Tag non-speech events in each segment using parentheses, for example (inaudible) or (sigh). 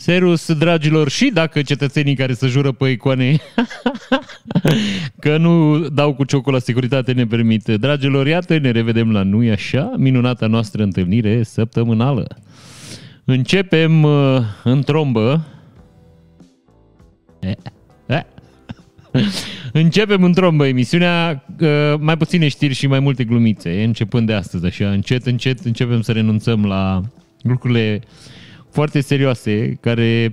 Serus, dragilor, și dacă cetățenii care se jură pe icoane (laughs) că nu dau cu ciocul la securitate ne permit. Dragilor, iată, ne revedem la Nu așa, minunata noastră întâlnire săptămânală. Începem uh, în trombă. Eh, eh. (laughs) Începem în trombă emisiunea, uh, mai puține știri și mai multe glumițe, începând de astăzi, așa, încet, încet începem să renunțăm la lucrurile foarte serioase care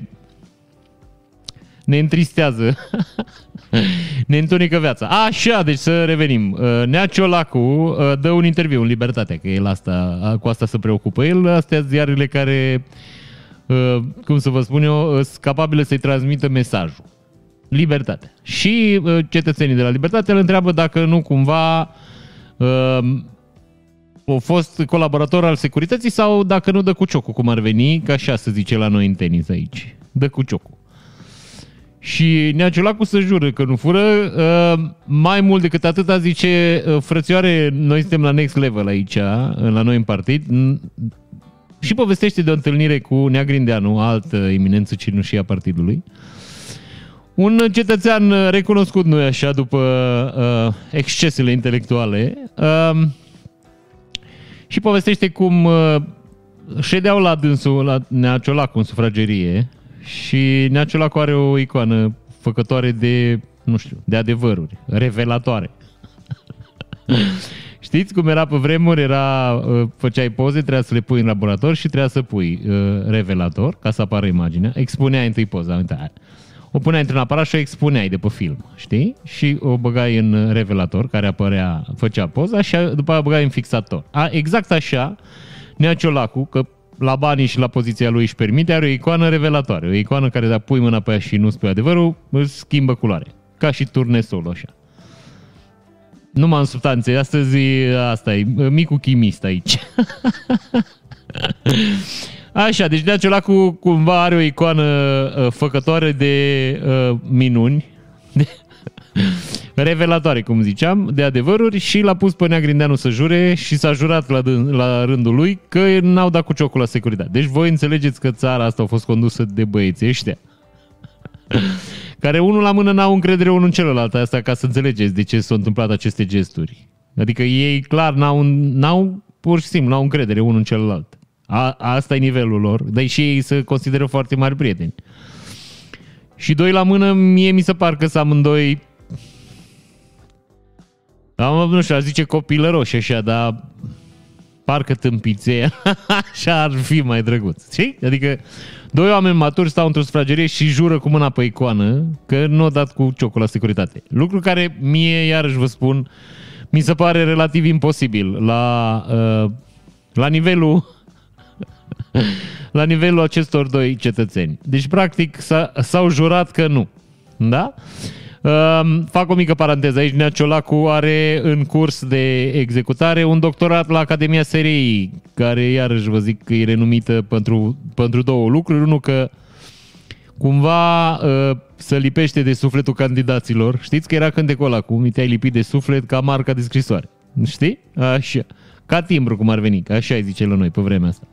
ne întristează, (laughs) ne întunecă viața. Așa, deci să revenim. Uh, Nea Ciolacu uh, dă un interviu în Libertate, că el asta, uh, cu asta se preocupă. El, astea ziarele care, cum să vă spun eu, sunt capabile să-i transmită mesajul. Libertate. Și cetățenii de la Libertate îl întreabă dacă nu cumva a fost colaborator al securității sau dacă nu dă cu ciocul, cum ar veni, ca așa se zice la noi în tenis aici. Dă cu ciocul. Și Nea Ciolacu să jură că nu fură. Uh, mai mult decât atâta zice, uh, frățioare, noi suntem la next level aici, la noi în partid. Și povestește de o întâlnire cu Nea Grindeanu, altă eminență cinușie a partidului. Un cetățean recunoscut, nu așa, după uh, excesele intelectuale. Uh, și povestește cum uh, ședeau la dânsul, la Nea Ciolacu în sufragerie și Nea Ciolacu are o icoană făcătoare de, nu știu, de adevăruri, revelatoare. (laughs) Știți cum era pe vremuri? Era, uh, făceai poze, trebuia să le pui în laborator și trebuia să pui uh, revelator, ca să apară imaginea. Expuneai întâi poza. Uite, o puneai într-un aparat și o expuneai de pe film, știi? Și o băgai în revelator, care apărea, făcea poza și după aia o băgai în fixator. A, exact așa, Nea Ciolacu, că la banii și la poziția lui își permite, are o icoană revelatoare. O icoană care dacă pui mâna pe ea și nu spui adevărul, îți schimbă culoare. Ca și turnesolul așa. Numai în substanțe. Astăzi asta e, micul chimist aici. (laughs) Așa, deci Nea Ciolacu cumva are o icoană uh, făcătoare de uh, minuni, de, (laughs) revelatoare, cum ziceam, de adevăruri și l-a pus pe Nea Grindeanu să jure și s-a jurat la, la rândul lui că n-au dat cu ciocul la securitate. Deci voi înțelegeți că țara asta a fost condusă de băieții ăștia (laughs) care unul la mână n-au încredere unul în celălalt. Asta ca să înțelegeți de ce s-au întâmplat aceste gesturi. Adică ei clar n-au, n-au pur și simplu, n-au încredere unul în celălalt. A, asta e nivelul lor, dar și ei se consideră foarte mari prieteni. Și doi la mână, mie mi se par că sunt amândoi am, nu știu, aș zice copilăroși așa, dar parcă tâmpițe, (laughs) așa ar fi mai drăguț. Știi? Adică doi oameni maturi stau într-o sufragerie și jură cu mâna pe icoană că nu au dat cu ciocul la securitate. Lucru care mie, iarăși vă spun, mi se pare relativ imposibil la, uh, la nivelul la nivelul acestor doi cetățeni. Deci, practic, s-au jurat că nu. Da? Uh, fac o mică paranteză aici. Nea Ciolacu are în curs de executare un doctorat la Academia SRI, care iarăși vă zic că e renumită pentru, pentru două lucruri. Unul că cumva uh, să lipește de sufletul candidaților. Știți că era cântecul ăla, cum te-ai lipit de suflet ca marca de scrisoare. Știi? Așa. Ca timbru, cum ar veni. Așa îi zice la noi pe vremea asta.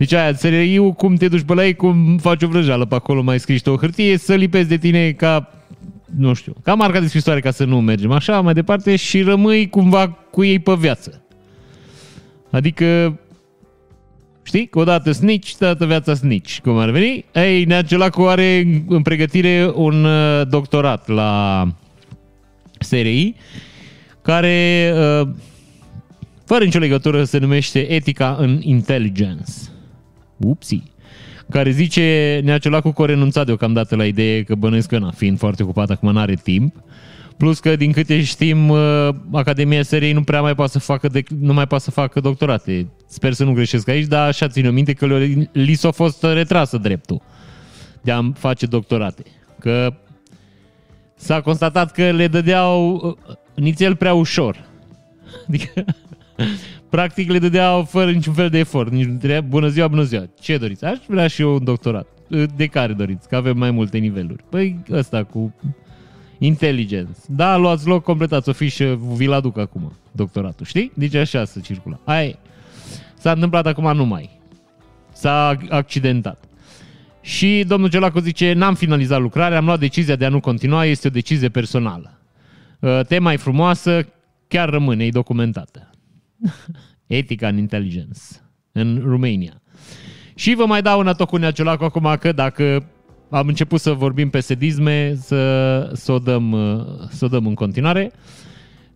Deci aia, SRI-ul, cum te duci pe la ei, cum faci o vrăjeală pe acolo, mai scrii o hârtie, să lipezi de tine ca, nu știu, ca marca de scrisoare ca să nu mergem așa mai departe și rămâi cumva cu ei pe viață. Adică, știi, că odată snici, toată viața snici, cum ar veni. Ei, Nea Ciolacu are în pregătire un uh, doctorat la SRI, care, uh, fără nicio legătură, se numește Etica în Intelligence upsi, care zice Nea Ciolacu că a renunțat deocamdată la idee că bănuiesc că, na, fiind foarte ocupat, acum n-are timp, Plus că, din câte știm, uh, Academia SRI nu prea mai poate să facă, de, nu mai poate să facă doctorate. Sper să nu greșesc aici, dar așa țin minte că li s-a fost retrasă dreptul de a face doctorate. Că s-a constatat că le dădeau uh, nițel prea ușor. (laughs) Adică practic le dădea fără niciun fel de efort. Nici nu trebuia, bună ziua, bună ziua. Ce doriți? Aș vrea și eu un doctorat. De care doriți? Că avem mai multe niveluri. Păi ăsta cu inteligență. Da, luați loc, completați o fișă, vi-l aduc acum, doctoratul. Știi? Deci așa se circula. Aia S-a întâmplat acum numai. S-a accidentat. Și domnul Gelacu zice, n-am finalizat lucrarea, am luat decizia de a nu continua, este o decizie personală. Uh, tema e frumoasă, chiar rămâne, e documentată. (laughs) Etica în intelligence în România. Și vă mai dau un atoc cu Neaciolacu acum că dacă am început să vorbim pe sedisme, să, să, o, dăm, să o dăm în continuare.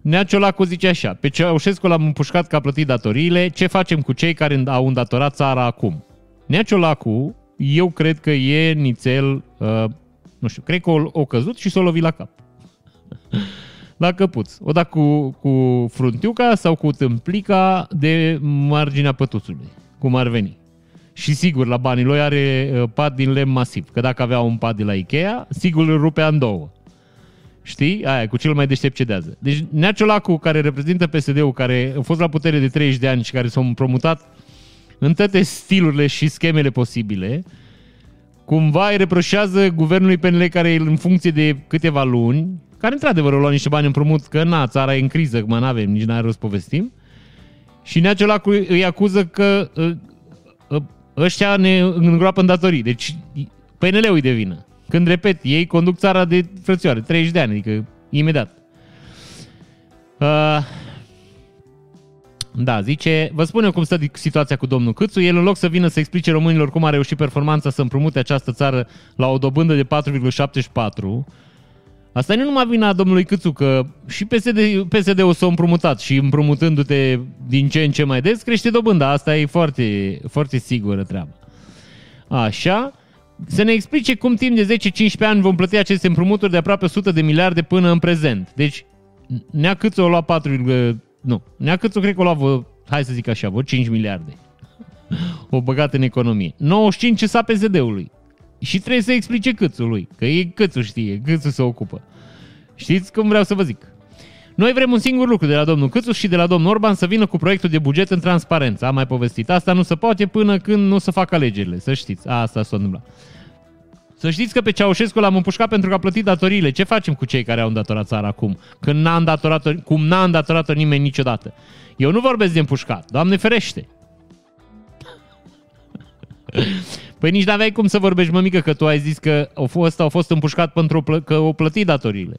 Nea Ciolacu zice așa, pe Ceaușescu l-am împușcat că a plătit datoriile, ce facem cu cei care au îndatorat țara acum? Nea Ciolacu, eu cred că e nițel, uh, nu știu, cred că o, o căzut și s-o lovit la cap. (laughs) la căpuț. O da cu, cu fruntiuca sau cu tâmplica de marginea pătuțului, cum ar veni. Și sigur, la banii lui are uh, pad din lemn masiv. Că dacă avea un pad de la Ikea, sigur îl rupea în două. Știi? Aia, cu cel mai deștept cedează. Deci Nea Ciolacu, care reprezintă PSD-ul, care a fost la putere de 30 de ani și care s-a împromutat în toate stilurile și schemele posibile, cumva îi reproșează guvernului PNL care e în funcție de câteva luni, care într-adevăr au luat niște bani împrumut, că na, țara e în criză, că mă n-avem, nici n-are rost povestim, și Nea Ciolacu îi acuză că uh, uh, ăștia ne îngroapă în datorii. Deci PNL-ul îi de vină. Când repet, ei conduc țara de frățioare, 30 de ani, adică imediat. Uh, da, zice, vă spun eu cum stă situația cu domnul Câțu. El în loc să vină să explice românilor cum a reușit performanța să împrumute această țară la o dobândă de 4,74, Asta nu numai vina domnului Câțu, că și PSD, PSD-ul s-a împrumutat și împrumutându-te din ce în ce mai des, crește dobânda. Asta e foarte, foarte sigură treaba. Așa, să ne explice cum timp de 10-15 ani vom plăti aceste împrumuturi de aproape 100 de miliarde până în prezent. Deci, Nea Câțu o lua 4, nu, Nea Câțu cred că o lua, vă, hai să zic așa, vă 5 miliarde. o băgat în economie. 95 sa PSD-ului. Și trebuie să explice câțul lui, că e câțul știe, câțul se ocupă. Știți cum vreau să vă zic? Noi vrem un singur lucru de la domnul Câțu și de la domnul Orban să vină cu proiectul de buget în transparență. Am mai povestit. Asta nu se poate până când nu se fac alegerile, să știți. Asta s-a întâmplat. Să știți că pe Ceaușescu l-am împușcat pentru că a plătit datoriile. Ce facem cu cei care au îndatorat țara acum? Când n-a îndatorat cum n-a îndatorat-o nimeni niciodată. Eu nu vorbesc de împușcat. Doamne ferește! Păi nici n-aveai cum să vorbești, mămică, că tu ai zis că au fost, au fost împușcat pentru plă- că au plătit datoriile.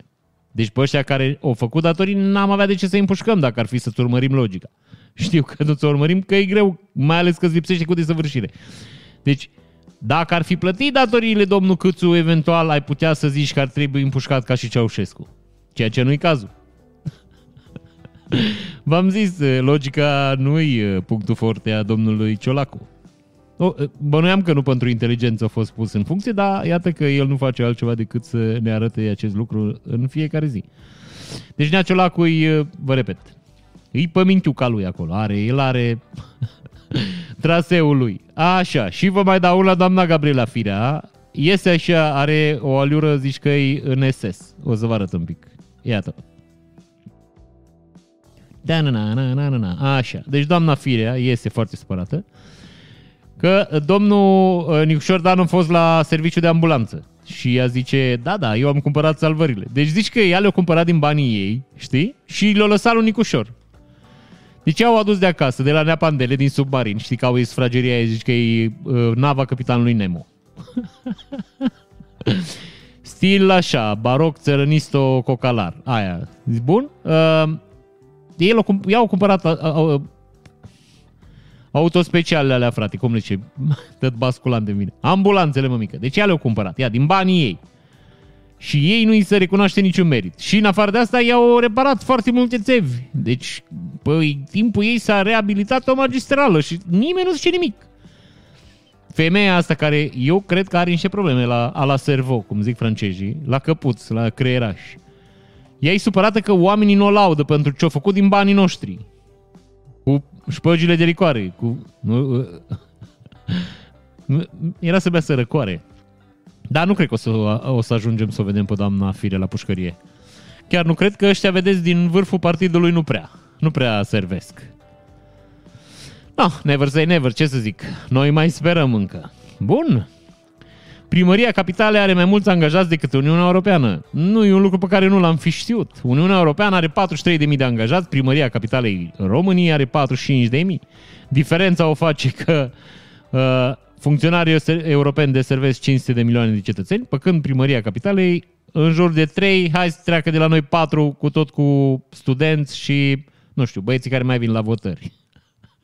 Deci pe ăștia care au făcut datorii n-am avea de ce să-i împușcăm dacă ar fi să-ți urmărim logica. (laughs) Știu că nu ți urmărim, că e greu, mai ales că îți lipsește cu desăvârșire. Deci, dacă ar fi plătit datoriile domnul Câțu, eventual ai putea să zici că ar trebui împușcat ca și Ceaușescu. Ceea ce nu-i cazul. (laughs) V-am zis, logica nu-i punctul forte a domnului Ciolacu. O, bănuiam că nu pentru inteligență a fost pus în funcție, dar iată că el nu face altceva decât să ne arate acest lucru în fiecare zi. Deci Nea Ciolacu, vă repet, îi pămintiu ca lui acolo. Are, el are (laughs) traseul lui. Așa, și vă mai dau la doamna Gabriela Firea. Iese așa, are o aliură, zici că e în SS. O să vă arăt un pic. Iată. Da, na, na, na, na, na. Așa. Deci doamna Firea iese foarte supărată că domnul uh, Nicușor Dan a fost la serviciu de ambulanță. Și ea zice, da, da, eu am cumpărat salvările. Deci zici că ea le-a cumpărat din banii ei, știi? Și le-a lăsat lui Nicușor. Deci au adus de acasă, de la Neapandele, din submarin. Știi că au sfrageria aia, zici că e uh, nava capitanului Nemo. (laughs) Stil așa, baroc, țărănisto, cocalar. Aia. Zici, bun? Uh, ei au cumpărat uh, uh, Autospecialele alea, frate, cum le zice? (laughs) Tot basculant de mine. Ambulanțele, mă mică. Deci ea le-au cumpărat, ia, din banii ei. Și ei nu îi se recunoaște niciun merit. Și în afară de asta i-au reparat foarte multe țevi. Deci, păi, timpul ei s-a reabilitat o magistrală și nimeni nu zice nimic. Femeia asta care eu cred că are niște probleme la, a la servo, cum zic francezii, la căpuț, la creieraș. Ea e supărată că oamenii nu o laudă pentru ce au făcut din banii noștri cu șpăgile de ricoare, cu... Nu, era să bea să răcoare. Dar nu cred că o să, o să ajungem să o vedem pe doamna Fire la pușcărie. Chiar nu cred că ăștia, vedeți, din vârful partidului nu prea. Nu prea servesc. No, never say never, ce să zic. Noi mai sperăm încă. Bun, Primăria Capitalei are mai mulți angajați decât Uniunea Europeană. Nu e un lucru pe care nu l-am fi știut. Uniunea Europeană are 43.000 de angajați, Primăria Capitalei României are 45.000. Diferența o face că uh, Funcționarii europeni deservesc 500 de milioane de cetățeni, pe când primăria capitalei în jur de 3, hai să treacă de la noi 4 cu tot cu studenți și, nu știu, băieții care mai vin la votări.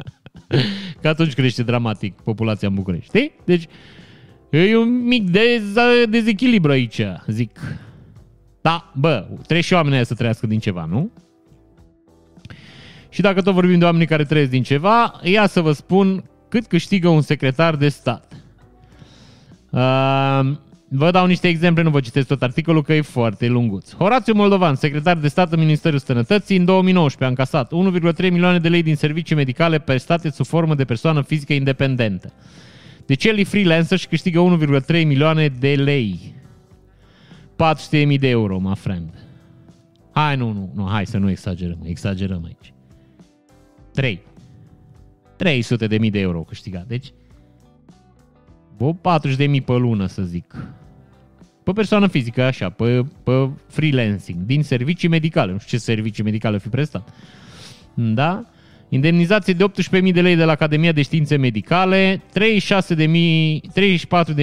(laughs) Că atunci crește dramatic populația în București, știi? Deci e un mic dez- dezechilibru aici, zic. Da, bă, trebuie și oamenii să trăiască din ceva, nu? Și dacă tot vorbim de oamenii care trăiesc din ceva, ia să vă spun cât câștigă un secretar de stat. Uh, vă dau niște exemple, nu vă citesc tot articolul, că e foarte lunguț. Horațiu Moldovan, secretar de stat în Ministerul Sănătății, în 2019 a încasat 1,3 milioane de lei din servicii medicale prestate sub formă de persoană fizică independentă. Deci el e freelancer și câștigă 1,3 milioane de lei. 400.000 de euro, my friend. Hai, nu, nu, nu, hai să nu exagerăm, exagerăm aici. 3. 300 de mii de euro câștigat. Deci, o 40 de mii pe lună, să zic. Pe persoană fizică, așa, pe, pe freelancing, din servicii medicale. Nu știu ce servicii medicale fi prestat. Da? Indemnizație de 18.000 de lei de la Academia de Științe Medicale,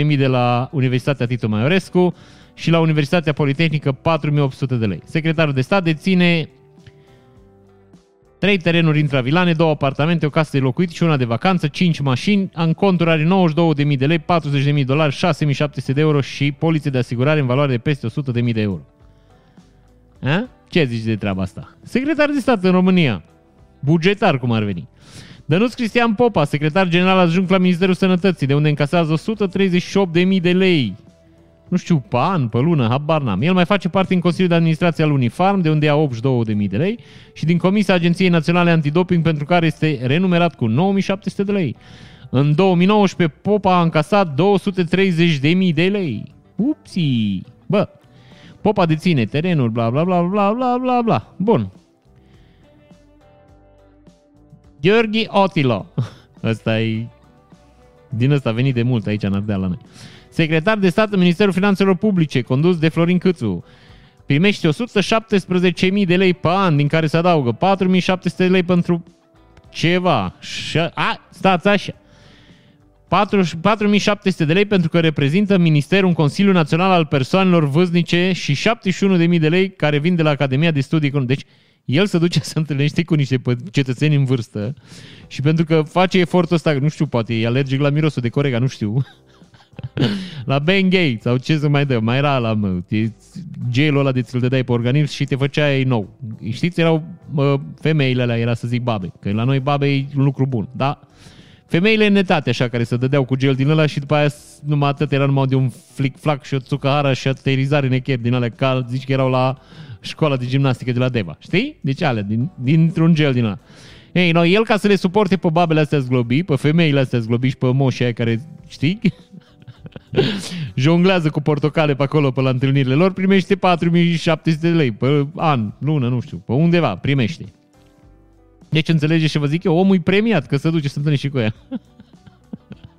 34.000 de la Universitatea Tito Maiorescu și la Universitatea Politehnică 4.800 de lei. Secretarul de stat deține Trei terenuri intravilane, două apartamente, o casă de locuit și una de vacanță, 5 mașini, în conturi are 92.000 de lei, 40.000 de dolari, 6.700 de euro și poliție de asigurare în valoare de peste 100.000 de euro. A? Ce zici de treaba asta? Secretar de stat în România. Bugetar, cum ar veni. Dănuț Cristian Popa, secretar general adjunct la Ministerul Sănătății, de unde încasează 138.000 de lei nu știu, pe an, pe lună, habar n-am. El mai face parte în Consiliul de Administrație al Unifarm, de unde ia 82.000 de lei, și din Comisia Agenției Naționale Antidoping, pentru care este renumerat cu 9.700 de lei. În 2019, Popa a încasat 230.000 de lei. Upsi! Bă, Popa deține terenuri, bla bla bla bla bla bla bla. Bun. Gheorghe Otilo. Ăsta e... Din ăsta a venit de mult aici în Ardeal la noi secretar de stat în Ministerul Finanțelor Publice, condus de Florin Câțu. Primește 117.000 de lei pe an, din care se adaugă 4.700 de lei pentru ceva. A, stați așa. 4.700 de lei pentru că reprezintă Ministerul în Consiliul Național al Persoanelor Vâznice și 71.000 de lei care vin de la Academia de Studii Deci, el se duce să întâlnește cu niște cetățeni în vârstă și pentru că face efortul ăsta, nu știu, poate e alergic la mirosul de corega, nu știu, (laughs) la Ben Gay sau ce să mai dă, mai era la mă, gelul ăla de ți-l dădeai pe organism și te făceai nou. Știți, erau mă, femeile alea, era să zic babe, că la noi babe e un lucru bun, da? Femeile netate așa, care se dădeau cu gel din ăla și după aia numai atât era numai de un flic-flac și o țucăhară și o terizare necher din alea cald, zici că erau la școala de gimnastică de la Deva, știi? Deci alea, din, dintr-un gel din ăla. Ei, no, el ca să le suporte pe babele astea zglobi, pe femeile astea zglobi și pe moșii aia care, știi? (laughs) jonglează cu portocale pe acolo, pe la întâlnirile lor, primește 4700 de lei pe an, lună, nu știu, pe undeva primește. Deci înțelegeți ce vă zic eu, omul e premiat că se duce să întâlnește și cu ea.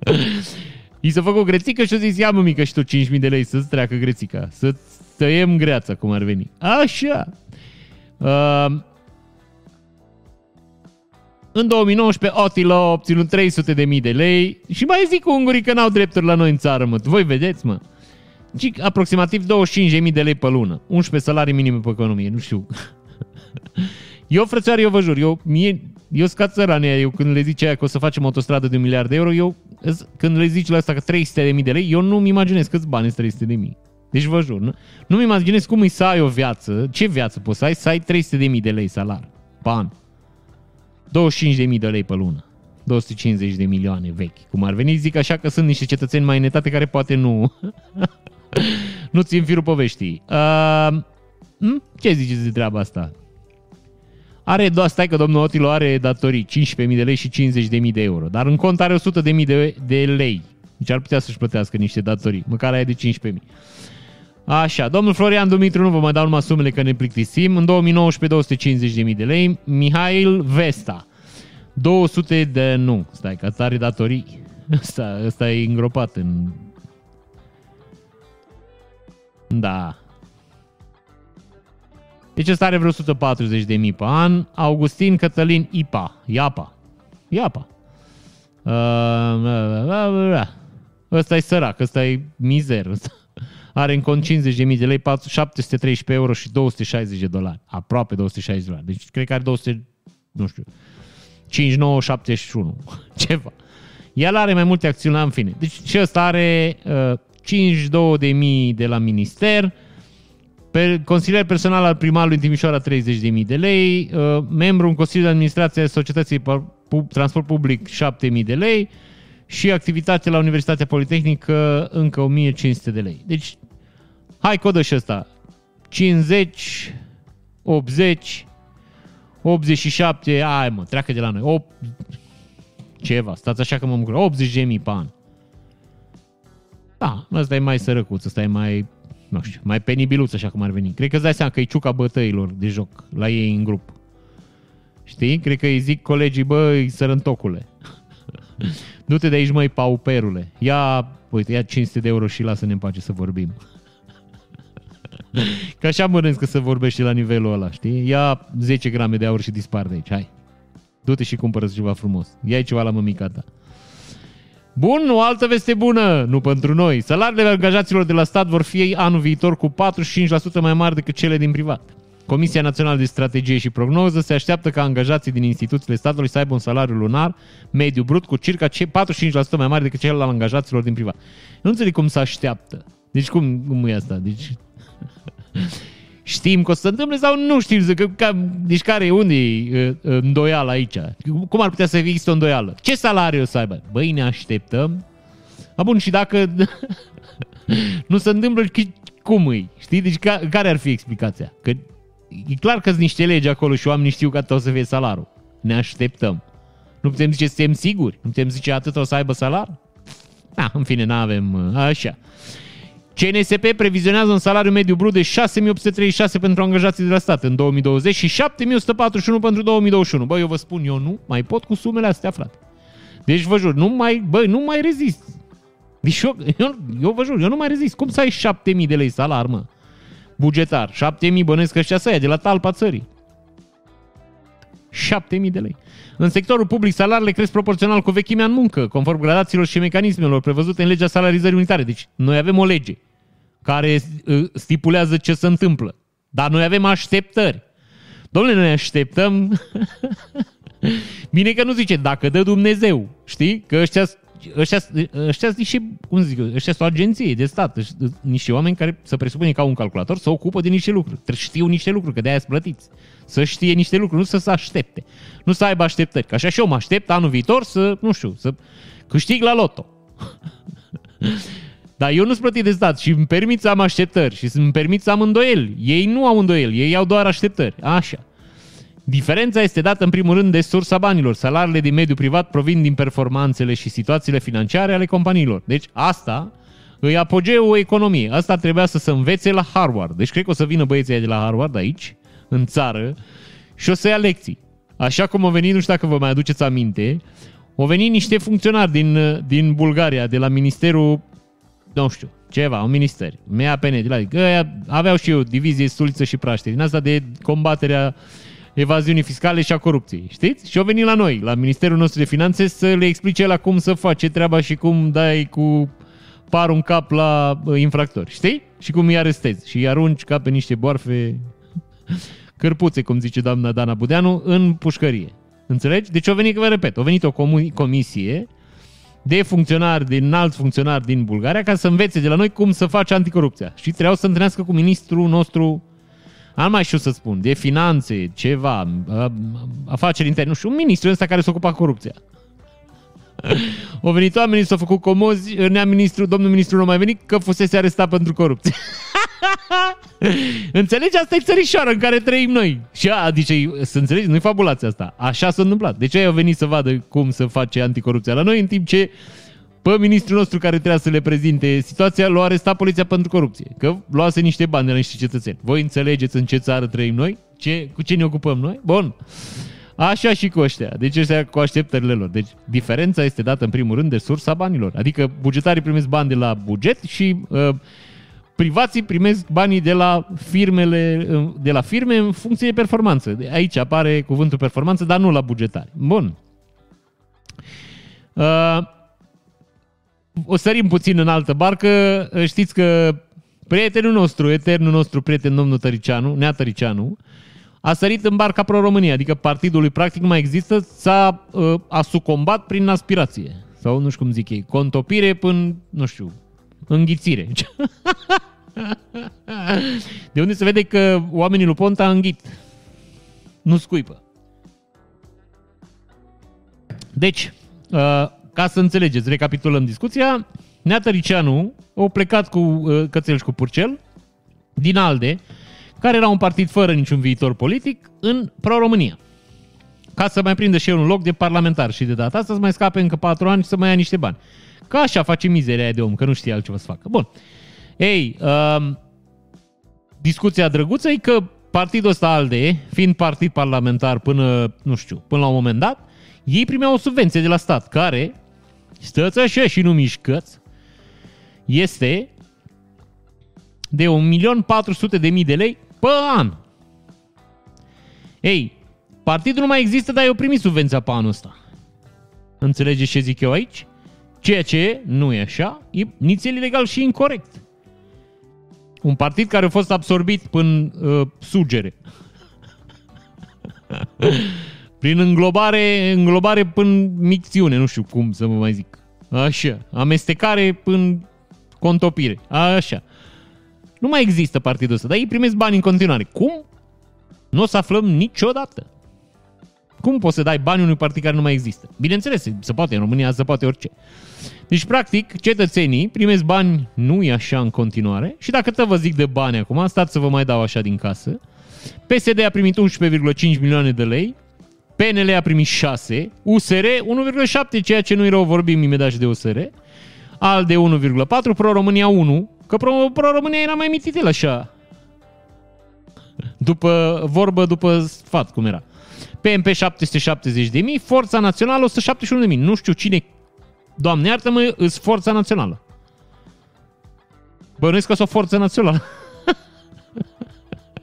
(laughs) I s-a făcut o grețică și a zis, ia mă mică și tu 5.000 de lei să-ți treacă grețica, să tăiem greața, cum ar veni. Așa. Uh, în 2019, Otilo a obținut 300 de mii de lei și mai zic ungurii că n-au drepturi la noi în țară, mă. Voi vedeți, mă. Și aproximativ 25.000 de lei pe lună. 11 salarii minime pe economie, nu știu. (laughs) Eu, frățioare, eu vă jur, eu, mie, eu scat țărania, eu când le zice aia că o să facem autostradă de un miliard de euro, eu, când le zici la asta că 300 de mii de lei, eu nu-mi imaginez câți bani sunt 300 de mii. Deci vă jur, nu? Nu-mi imaginez cum e să ai o viață, ce viață poți să ai, să ai 300 de mii de lei salar pe an. 25.000 de lei pe lună. 250 de milioane vechi. Cum ar veni, zic așa că sunt niște cetățeni mai netate care poate nu... (laughs) nu țin firul poveștii. Uh, ce ziceți de treaba asta? Are, doar stai că domnul Otilo are datorii 15.000 de lei și 50.000 de euro, dar în cont are 100.000 de, de lei. Deci ar putea să-și plătească niște datorii, măcar aia de 15.000. Așa, domnul Florian Dumitru, nu vă mai dau numai sumele că ne plictisim. În 2019, 250.000 de lei. Mihail Vesta, 200 de... Nu, stai, că are datorii. Ăsta, ăsta e îngropat în... Da. Deci ăsta are vreo 140 de mii pe an. Augustin Cătălin Ipa. Iapa. Iapa. Uh, Ăsta e sărac, ăsta e mizer. Ăsta are în cont 50.000 de lei, 713 euro și 260 de dolari. Aproape 260 de dolari. Deci cred că are 200, nu știu, 5971, (laughs) ceva. El are mai multe acțiuni, în fine. Deci și ăsta are uh, 52.000 de la minister, pe consilier personal al primarului Timișoara 30.000 de lei, uh, membru în Consiliul de Administrație a Societății Transport Public 7.000 de lei și activitate la Universitatea Politehnică încă 1.500 de lei. Deci, hai codă și ăsta. 50, 80, 87, ai mă, treacă de la noi. 8, ceva, stați așa că mă bucur. 80 de mii pe an. Da, ăsta e mai sărăcuț, ăsta e mai, nu știu, mai penibiluț așa cum ar veni. Cred că îți dai seama că e ciuca bătăilor de joc la ei în grup. Știi? Cred că îi zic colegii, băi, sărântocule. (laughs) Du-te de aici, măi, pauperule. Ia, uite, ia 500 de euro și lasă-ne în pace să vorbim. (laughs) Că așa mănânci că să vorbești la nivelul ăla, știi? Ia 10 grame de aur și dispar de aici, hai. Du-te și cumpără ceva frumos. Ia ceva la mămica ta. Bun, o altă veste bună, nu pentru noi. Salariile angajaților de la stat vor fi anul viitor cu 45% mai mari decât cele din privat. Comisia Națională de Strategie și Prognoză se așteaptă ca angajații din instituțiile statului să aibă un salariu lunar mediu brut cu circa 45% mai mare decât cel al angajaților din privat. Nu înțeleg cum se așteaptă. Deci cum, cum e asta? Deci (laughs) știm că o să se întâmple sau nu știm? Că, că, deci care e unde e îndoială aici? Cum ar putea să există o îndoială? Ce salariu o să aibă? Băi, ne așteptăm. A, bun, și dacă (laughs) nu se întâmplă, cum îi? Știi? Deci ca, care ar fi explicația? Că e clar că sunt niște legi acolo și oamenii știu că o să fie salarul. Ne așteptăm. Nu putem zice, suntem siguri? Nu putem zice atât o să aibă salar? Da, în fine, nu avem așa. CNSP previzionează un salariu mediu brut de 6836 pentru angajații de la stat în 2020 și 7141 pentru 2021. Băi, eu vă spun, eu nu mai pot cu sumele astea, frate. Deci vă jur, nu mai, băi, nu mai rezist. Deci eu, eu, eu vă jur, eu nu mai rezist. Cum să ai 7000 de lei salar, mă? Bugetar. 7000 bănesc ăștia să ia de la talpa țării. 7000 de lei. În sectorul public, salariile cresc proporțional cu vechimea în muncă, conform gradațiilor și mecanismelor prevăzute în legea salarizării unitare. Deci, noi avem o lege care uh, stipulează ce se întâmplă. Dar noi avem așteptări. Domnule, noi așteptăm... (laughs) Bine că nu zice, dacă dă Dumnezeu, știi? Că ăștia, ăștia, ăștia niște, cum zic ăștia sunt o agenție de stat, niște oameni care să presupune ca un calculator să ocupă de niște lucruri. Trebuie știu niște lucruri, că de-aia sunt plătiți. Să știe niște lucruri, nu să se aștepte. Nu să aibă așteptări. Că așa și eu mă aștept anul viitor să, nu știu, să câștig la loto. (laughs) Dar eu nu sunt plătit de stat și îmi permit să am așteptări și îmi permit să am îndoieli. Ei nu au îndoieli, ei au doar așteptări. Așa. Diferența este dată în primul rând de sursa banilor. Salariile din mediul privat provin din performanțele și situațiile financiare ale companiilor. Deci asta îi apogeul economiei. Asta trebuia să se învețe la Harvard. Deci cred că o să vină băieții de la Harvard aici, în țară, și o să ia lecții. Așa cum au venit, nu știu dacă vă mai aduceți aminte, au venit niște funcționari din, din Bulgaria, de la Ministerul nu știu, ceva, un minister, MAPN, adică aveau și eu divizie Stuliță și Praște, din asta de combaterea evaziunii fiscale și a corupției, știți? Și au venit la noi, la Ministerul nostru de Finanțe, să le explice la cum să face treaba și cum dai cu parul în cap la infractori, știi? Și cum îi arestezi și îi arunci ca pe niște boarfe (laughs) cărpuțe, cum zice doamna Dana Budeanu, în pușcărie. Înțelegi? Deci au venit, vă repet, a venit o comisie de funcționari, din înalți funcționari din Bulgaria, ca să învețe de la noi cum să face anticorupția. Și trebuiau să întâlnească cu ministrul nostru, am mai știu să spun, de finanțe, ceva, afaceri interne, nu știu, un ministru ăsta care se ocupa corupția. (laughs) O venit oamenii, s-au făcut comozi, nea ministru, domnul ministru nu a mai venit că fusese arestat pentru corupție. (laughs) (laughs) Înțelegi? Asta e țărișoară în care trăim noi. Și a, zice, să înțelegi, nu-i fabulația asta. Așa s-a întâmplat. De ce ai venit să vadă cum să face anticorupția la noi, în timp ce pe ministrul nostru care trebuia să le prezinte situația, l-a arestat poliția pentru corupție. Că luase niște bani de la niște cetățeni. Voi înțelegeți în ce țară trăim noi? Ce, cu ce ne ocupăm noi? Bun. Așa și cu ăștia. Deci ăștia cu așteptările lor. Deci diferența este dată în primul rând de sursa banilor. Adică bugetarii primesc bani de la buget și uh, privații primesc banii de la firmele, de la firme în funcție de performanță. Aici apare cuvântul performanță, dar nu la bugetari. Bun. Uh, o sărim puțin în altă barcă. Știți că prietenul nostru, eternul nostru prieten, domnul Tăricianu, Nea Tăricianu, a sărit în barca pro-România, adică partidul lui practic nu mai există, s-a uh, a sucombat prin aspirație. Sau nu știu cum zic ei, contopire până, nu știu, înghițire. (laughs) De unde se vede că oamenii lui Ponta înghit. Nu scuipă. Deci, uh, ca să înțelegeți, recapitulăm discuția, Nea Tăricianu a plecat cu uh, cățel și cu purcel din ALDE, care era un partid fără niciun viitor politic, în Pro-România. Ca să mai prindă și el un loc de parlamentar și de data asta să mai scape încă patru ani și să mai ia niște bani. Ca așa face mizeria aia de om, că nu știe altceva să facă. Bun. Ei, uh, discuția drăguță e că partidul ăsta ALDE, fiind partid parlamentar până, nu știu, până la un moment dat, ei primeau o subvenție de la stat, care, stăți așa și nu mișcăți, este de 1.400.000 de lei pe an. Ei, partidul nu mai există, dar eu primit subvenția pe anul ăsta. Înțelegeți ce zic eu aici? Ceea ce nu e așa, e nițel ilegal și incorrect. Un partid care a fost absorbit prin uh, sugere. prin înglobare, înglobare până micțiune, nu știu cum să vă mai zic. Așa, amestecare până contopire. Așa. Nu mai există partidul ăsta, dar ei primesc bani în continuare. Cum? Nu o să aflăm niciodată. Cum poți să dai bani unui partid care nu mai există? Bineînțeles, se poate în România, se poate orice. Deci, practic, cetățenii primesc bani, nu e așa în continuare, și dacă te vă zic de bani acum, stați să vă mai dau așa din casă, PSD a primit 11,5 milioane de lei, PNL a primit 6, USR 1,7, ceea ce nu-i rău, vorbim imediat și de USR, al de 1,4, Pro-România 1, că Pro-România era mai mititel așa. După vorbă, după sfat, cum era. PMP 770 de mii, Forța Națională 171 de mii. Nu știu cine, doamne iartă-mă, îs Forța Națională. Bănuiesc că sunt o forță națională.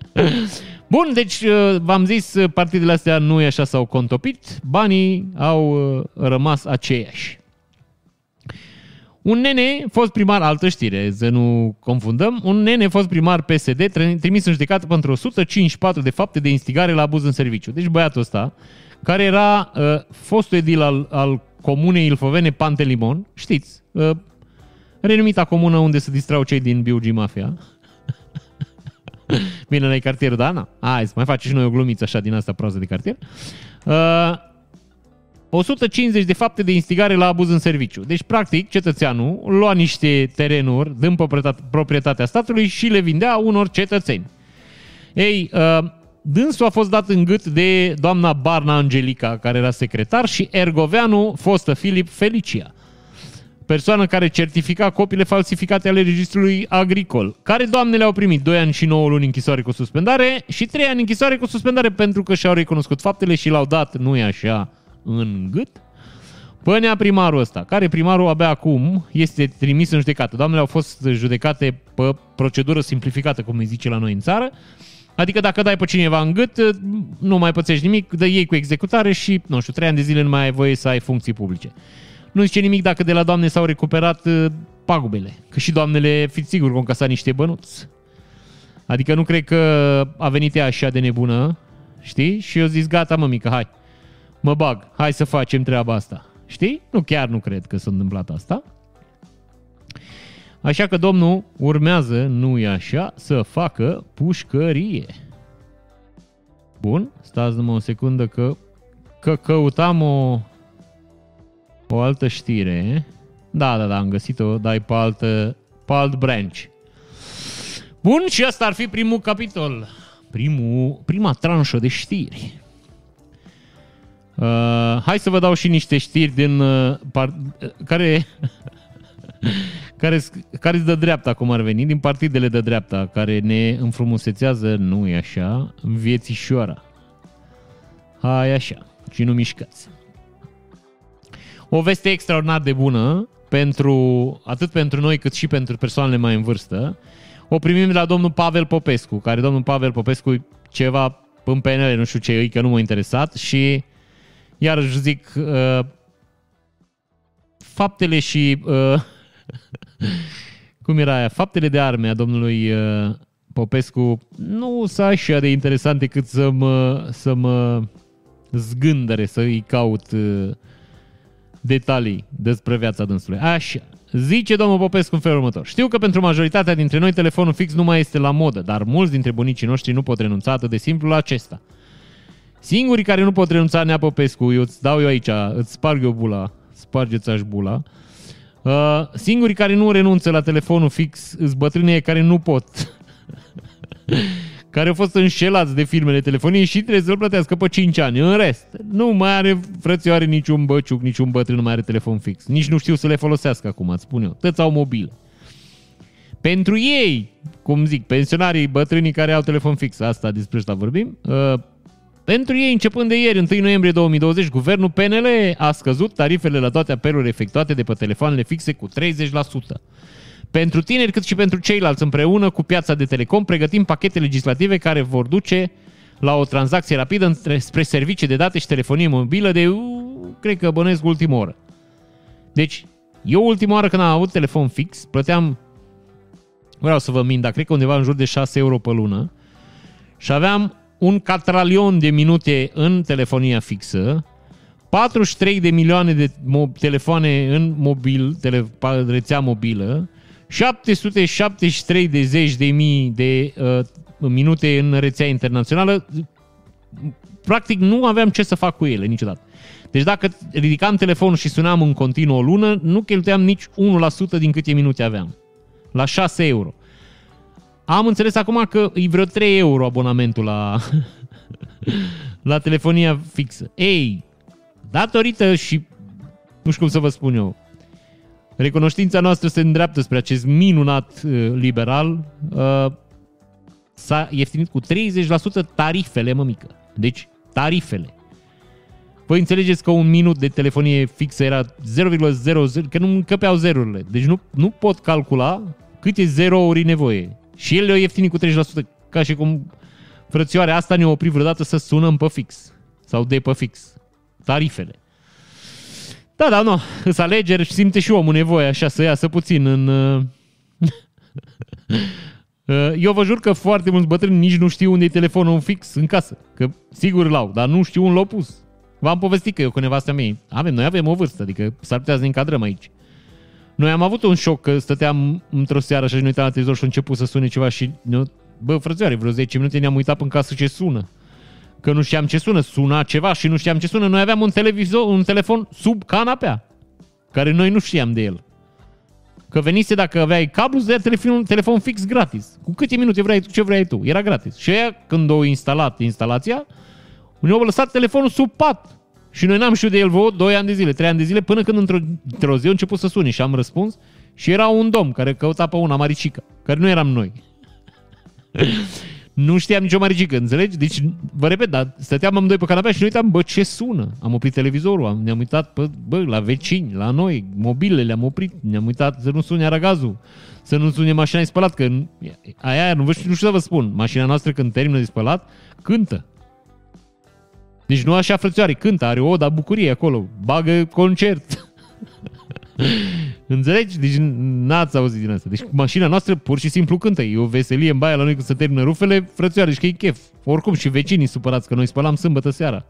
(laughs) Bun, deci uh, v-am zis, partidele astea nu e așa s-au contopit, banii au uh, rămas aceiași. Un nene fost primar, altă știre, să nu confundăm, un nene fost primar PSD trimis în judecată pentru 154 de fapte de instigare la abuz în serviciu. Deci băiatul ăsta, care era uh, fostul edil al, al comunei Ilfovene Pantelimon, știți, uh, renumita comună unde se distrau cei din Biugi Mafia. (laughs) Bine, la cartierul, da? Na. Hai, să mai facem și noi o glumiță așa din asta proastă de cartier. Uh, 150 de fapte de instigare la abuz în serviciu. Deci, practic, cetățeanul lua niște terenuri din proprietatea statului și le vindea unor cetățeni. Ei, uh, dânsul a fost dat în gât de doamna Barna Angelica, care era secretar, și Ergoveanu, fostă Filip Felicia, persoană care certifica copiile falsificate ale registrului agricol, care doamnele au primit 2 ani și 9 luni închisoare cu suspendare și 3 ani închisoare cu suspendare pentru că și-au recunoscut faptele și l-au dat, nu e așa, în gât, pânea primarul ăsta, care primarul abia acum este trimis în judecată. Doamnele au fost judecate pe procedură simplificată, cum îi zice la noi în țară, Adică dacă dai pe cineva în gât, nu mai pățești nimic, dă ei cu executare și, nu știu, trei ani de zile nu mai ai voie să ai funcții publice. Nu zice nimic dacă de la doamne s-au recuperat uh, pagubele. Că și doamnele, fiți sigur, că au încasat niște bănuți. Adică nu cred că a venit ea așa de nebună, știi? Și eu zis, gata mă mică, hai mă bag, hai să facem treaba asta. Știi? Nu, chiar nu cred că s-a întâmplat asta. Așa că domnul urmează, nu e așa, să facă pușcărie. Bun, stați numai o secundă că, că căutam o, o altă știre. Da, da, da, am găsit-o, dar e pe, altă, pe alt branch. Bun, și asta ar fi primul capitol. Primul, prima tranșă de știri. Uh, hai să vă dau și niște știri din uh, par, care (laughs) care care dă dreapta, cum ar veni, din partidele de dreapta, care ne înfrumusețează, nu e așa, viețișoara. Hai așa, și nu mișcați. O veste extraordinar de bună, pentru, atât pentru noi cât și pentru persoanele mai în vârstă. O primim de la domnul Pavel Popescu, care domnul Pavel Popescu ceva în PNL, nu știu ce e, că nu m-a interesat și iar zic, uh, faptele și uh, (laughs) Cum era aia? Faptele de arme a domnului uh, Popescu nu sunt așa de interesante cât să mă, să mă zgândere, să îi caut uh, detalii despre viața dânsului. Așa. Zice domnul Popescu în felul următor. Știu că pentru majoritatea dintre noi telefonul fix nu mai este la modă, dar mulți dintre bunicii noștri nu pot renunța atât de simplu la acesta. Singurii care nu pot renunța Nea Popescu, eu îți dau eu aici, îți sparg eu bula, spargeți-aș bula, uh, singurii care nu renunță la telefonul fix îți bătrânii care nu pot. (laughs) care au fost înșelați de firmele telefonie și trebuie să-l plătească pe 5 ani. În rest, nu mai are frățioare niciun băciuc, niciun bătrân nu mai are telefon fix. Nici nu știu să le folosească acum, îți spun eu. Tăți au mobil. Pentru ei, cum zic, pensionarii, bătrânii care au telefon fix, asta despre asta vorbim, uh, pentru ei, începând de ieri, 1 noiembrie 2020, guvernul PNL a scăzut tarifele la toate apelurile efectuate de pe telefoanele fixe cu 30%. Pentru tineri cât și pentru ceilalți împreună cu piața de telecom pregătim pachete legislative care vor duce la o tranzacție rapidă spre servicii de date și telefonie mobilă de, cred că bănesc ultima oră. Deci, eu ultima oară când am avut telefon fix, plăteam, vreau să vă mint, dar cred că undeva în jur de 6 euro pe lună și aveam un catralion de minute în telefonia fixă, 43 de milioane de mo- telefoane în mobil, tele, rețea mobilă, 773 de zeci de mii de uh, minute în rețea internațională. Practic nu aveam ce să fac cu ele niciodată. Deci dacă ridicam telefonul și sunam în continuu o lună, nu cheltuiam nici 1% din câte minute aveam. La 6 euro. Am înțeles acum că e vreo 3 euro abonamentul la, (laughs) la telefonia fixă. Ei, datorită și nu știu cum să vă spun eu, recunoștința noastră se îndreaptă spre acest minunat uh, liberal, uh, s-a ieftinit cu 30% tarifele, mă mică. Deci, tarifele. Voi înțelegeți că un minut de telefonie fixă era 0,00, că nu încăpeau zerurile. Deci nu, nu pot calcula câte zerouri nevoie. Și el le-a ieftinit cu 30%, ca și cum frățioare, asta ne-a oprit vreodată să sunăm pe fix. Sau de pe fix. Tarifele. Da, da, nu. Îs alegeri și simte și omul nevoie așa să iasă puțin în... Uh, (laughs) uh, eu vă jur că foarte mulți bătrâni nici nu știu unde e telefonul fix în casă. Că sigur l-au, dar nu știu unde l-au pus. V-am povestit că eu cu nevastea mea, avem, noi avem o vârstă, adică s-ar putea să ne încadrăm aici. Noi am avut un șoc că stăteam într-o seară și ne uitam la televizor și a început să sune ceva și, bă, frățioare, vreo 10 minute ne-am uitat în casă ce sună că nu știam ce sună, suna ceva și nu știam ce sună. Noi aveam un televizor, un telefon sub canapea, care noi nu știam de el. Că venise dacă aveai cablu, să telefon, telefon fix gratis. Cu câte minute vrei tu, ce vrei tu. Era gratis. Și aia, când au instalat instalația, ne-au lăsat telefonul sub pat. Și noi n-am știut de el vreo 2 ani de zile, 3 ani de zile, până când într-o, într-o zi a început să sune și am răspuns. Și era un domn care căuta pe una maricică, care nu eram noi. Nu știam nicio maricică, înțelegi? Deci, vă repet, dar stăteam amândoi pe canapea și ne uitam, bă, ce sună? Am oprit televizorul, am, ne-am uitat, pe, bă, la vecini, la noi, mobilele le-am oprit, ne-am uitat să nu sune aragazul, să nu sune mașina de spălat, că aia, aia nu, vă, nu știu să vă spun, mașina noastră când termină de spălat, cântă. Deci nu așa, frățioare, cântă, are o da bucurie acolo, bagă concert. (laughs) Înțelegi? Deci n-ați auzit din asta. Deci mașina noastră pur și simplu cântă. E o veselie în baia la noi când se termină rufele, frățioare, deci că e chef. Oricum și vecinii supărați că noi spălam sâmbătă seara.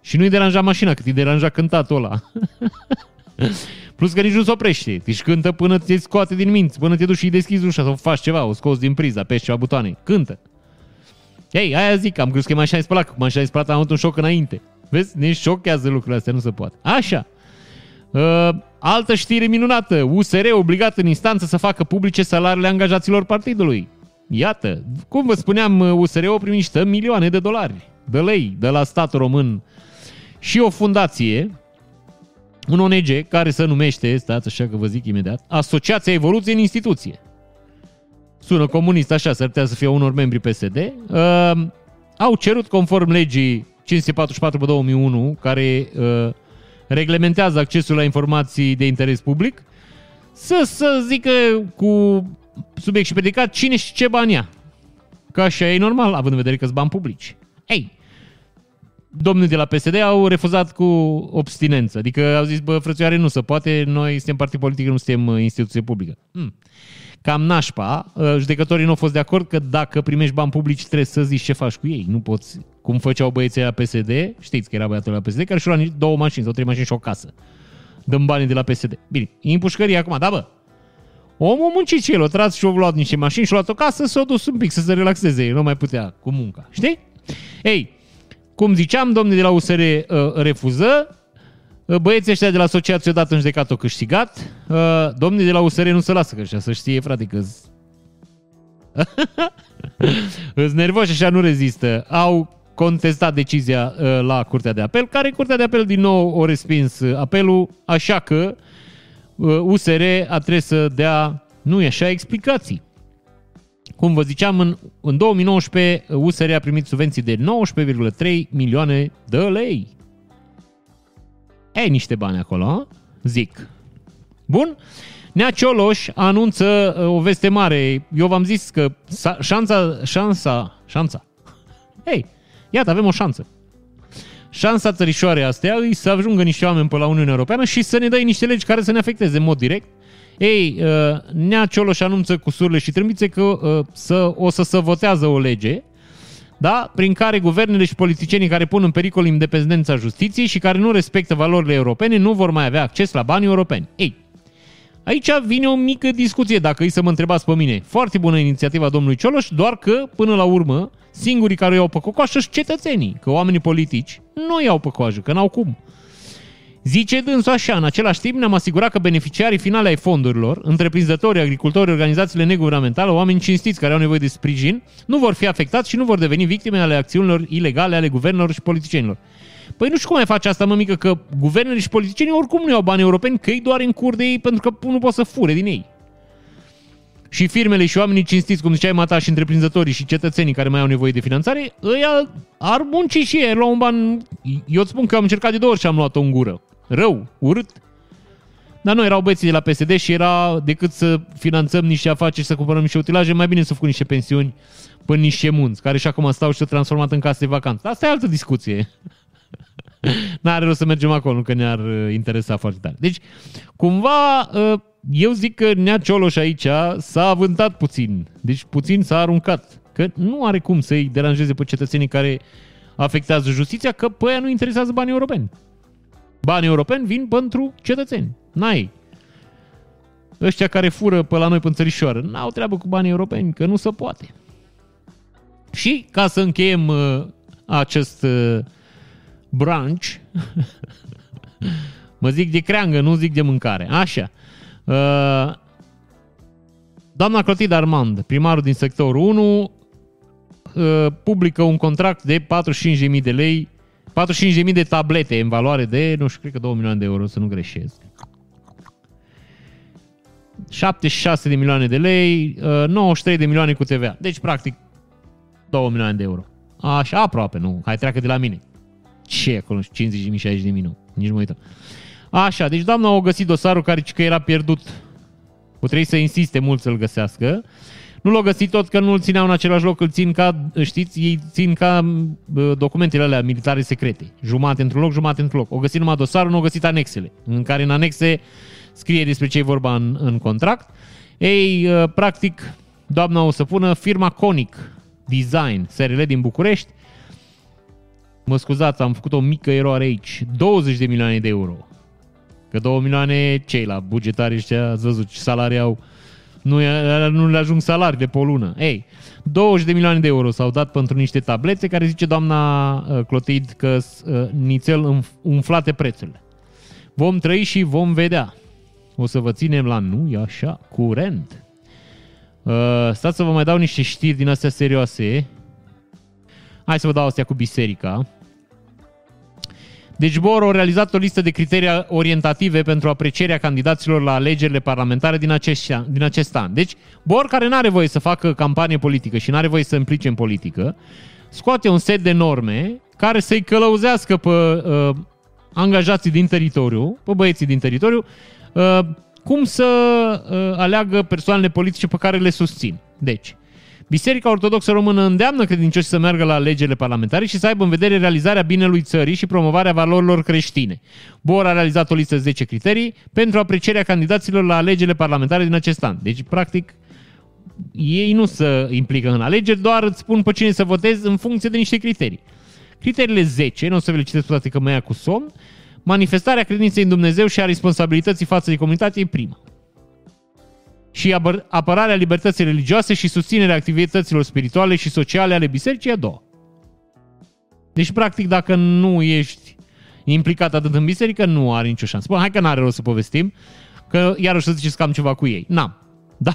Și nu-i deranja mașina, cât îi deranja cântatul ăla. (laughs) Plus că nici nu se oprește. Deci cântă până te scoate din minți, până te duci și deschizi ușa sau faci ceva, o scoți din priza, pești ceva butoane. Cântă. Ei, aia zic, am crezut că e mașina de spălat, că mașina de spălat am avut un șoc înainte. Vezi? Ne șochează lucrurile astea, nu se poate. Așa. Uh, altă știre minunată. USR obligat în instanță să facă publice salariile angajaților partidului. Iată, cum vă spuneam, USR-ul primiște milioane de dolari, de lei, de la statul român și o fundație, un ONG care se numește, stați așa că vă zic imediat, Asociația Evoluție în Instituție. Sună comunist așa, s-ar putea să fie unor membri PSD. Uh, au cerut conform legii 544 pe 2001, care uh, reglementează accesul la informații de interes public, să, să zică cu subiect și predicat cine și ce bani ia. Că așa e normal, având în vedere că sunt bani publici. Ei, domnii de la PSD au refuzat cu obstinență. Adică au zis, bă, frățioare, nu se poate, noi suntem partid politic, nu suntem uh, instituție publică. Hmm. Cam nașpa, uh, judecătorii nu au fost de acord că dacă primești bani publici trebuie să zici ce faci cu ei. Nu poți, cum făceau băieții la PSD, știți că era băiatul la PSD, care și-au luat două mașini sau trei mașini și o casă. Dăm banii de la PSD. Bine, e împușcărie acum, da bă, Omul muncit și el, o tras și-o luat niște mașini și-o luat o casă, s-a dus un pic să se relaxeze, nu mai putea cu munca, știi? Ei, cum ziceam, domnul de la USR uh, refuză, uh, băieții ăștia de la asociație odată în judecat o câștigat, uh, domnii de la USR nu se lasă că ăștia, să știe, frate, că (laughs) Îți nervoși așa nu rezistă. Au contestat decizia uh, la Curtea de Apel, care Curtea de Apel din nou o respins uh, apelul, așa că uh, USR a trebuit să dea, nu e așa, explicații. Cum vă ziceam, în, în 2019 USR a primit subvenții de 19,3 milioane de lei. Ei, niște bani acolo, zic. Bun? Nea Cioloș anunță uh, o veste mare. Eu v-am zis că șansa, șansa, șansa. Ei, iată, avem o șansă. Șansa țărișoare astea îi să ajungă niște oameni pe la Uniunea Europeană și să ne dai niște legi care să ne afecteze în mod direct ei, uh, Nea Cioloș anunță cu surle și trâmbițe că uh, să, o să se votează o lege da? prin care guvernele și politicienii care pun în pericol independența justiției și care nu respectă valorile europene nu vor mai avea acces la banii europeni. Ei, aici vine o mică discuție, dacă îi să mă întrebați pe mine. Foarte bună inițiativa domnului Cioloș, doar că, până la urmă, singurii care iau pe cocoașă sunt cetățenii, că oamenii politici nu iau pe coajă, că n-au cum. Zice dânsul așa, în același timp ne-am asigurat că beneficiarii finale ai fondurilor, întreprinzători, agricultori, organizațiile neguvernamentale, oameni cinstiți care au nevoie de sprijin, nu vor fi afectați și nu vor deveni victime ale acțiunilor ilegale ale guvernelor și politicienilor. Păi nu știu cum mai face asta, mă mică, că guvernele și politicienii oricum nu iau bani europeni, că ei doar în cur de ei pentru că nu pot să fure din ei. Și firmele și oamenii cinstiți, cum ziceai Mata, și întreprinzătorii și cetățenii care mai au nevoie de finanțare, ăia ar munci și ei, la un ban. Eu îți spun că am încercat de două ori și am luat-o în gură rău, urât. Dar nu, erau băieții de la PSD și era decât să finanțăm niște afaceri, să cumpărăm niște utilaje, mai bine să făcut niște pensiuni până niște munți, care și acum stau și s-au transformat în case de vacanță. Asta e altă discuție. (laughs) N-are rost să mergem acolo, că ne-ar uh, interesa foarte tare. Deci, cumva, uh, eu zic că Nea Cioloș aici s-a avântat puțin. Deci puțin s-a aruncat. Că nu are cum să-i deranjeze pe cetățenii care afectează justiția, că pe aia nu interesează banii europeni. Banii europeni vin pentru cetățeni. N-ai. Ăștia care fură pe la noi pe țărișoară n-au treabă cu banii europeni, că nu se poate. Și ca să încheiem uh, acest uh, branch, (laughs) mă zic de creangă, nu zic de mâncare. Așa. Uh, doamna Clotilde Armand, primarul din sectorul 1, uh, publică un contract de 45.000 de lei 45.000 de tablete în valoare de, nu știu, cred că 2 milioane de euro, să nu greșesc. 76 de milioane de lei, 93 uh, de milioane cu TVA. Deci, practic, 2 milioane de euro. Așa, aproape, nu. Hai, treacă de la mine. Ce acolo? 50 de mii, 60 de mii, nu. Nici nu uită. Așa, deci doamna a găsit dosarul care, că era pierdut. O trebuie să insiste mult să-l găsească. Nu l-au găsit tot că nu-l țineau în același loc, îl țin ca, știți, ei țin ca documentele alea militare secrete. Jumate într-un loc, jumate într-un loc. O găsit numai dosarul, nu au găsit anexele, în care în anexe scrie despre ce e vorba în, în contract. Ei, ă, practic, doamna o să pună firma Conic Design, SRL din București. Mă scuzați, am făcut o mică eroare aici. 20 de milioane de euro. Că 2 milioane cei la bugetari ăștia, ați văzut ce salarii au nu, nu le ajung salariile pe o lună. Ei, 20 de milioane de euro s-au dat pentru niște tablete care zice doamna uh, Clotid că uh, nițel umflate prețurile. Vom trăi și vom vedea. O să vă ținem la nu, e așa, curent. Uh, stați să vă mai dau niște știri din astea serioase. Hai să vă dau astea cu biserica. Deci BOR a realizat o listă de criterii orientative pentru aprecierea candidaților la alegerile parlamentare din acest, din acest an. Deci BOR, care nu are voie să facă campanie politică și nu are voie să implice în politică, scoate un set de norme care să-i călăuzească pe uh, angajații din teritoriu, pe băieții din teritoriu, uh, cum să uh, aleagă persoanele politice pe care le susțin. Deci, Biserica Ortodoxă Română îndeamnă credincioși să meargă la legile parlamentare și să aibă în vedere realizarea binelui țării și promovarea valorilor creștine. BOR a realizat o listă de 10 criterii pentru aprecierea candidaților la legile parlamentare din acest an. Deci, practic, ei nu se implică în alegeri, doar îți spun pe cine să votezi în funcție de niște criterii. Criteriile 10, nu o să vi le citesc toate că mă ia cu somn, manifestarea credinței în Dumnezeu și a responsabilității față de comunitate e prima și apărarea libertății religioase și susținerea activităților spirituale și sociale ale bisericii a doua. Deci, practic, dacă nu ești implicat atât în biserică, nu are nicio șansă. Bă, hai că n-are rost să povestim, că iarăși să ziceți că am ceva cu ei. N-am. Da?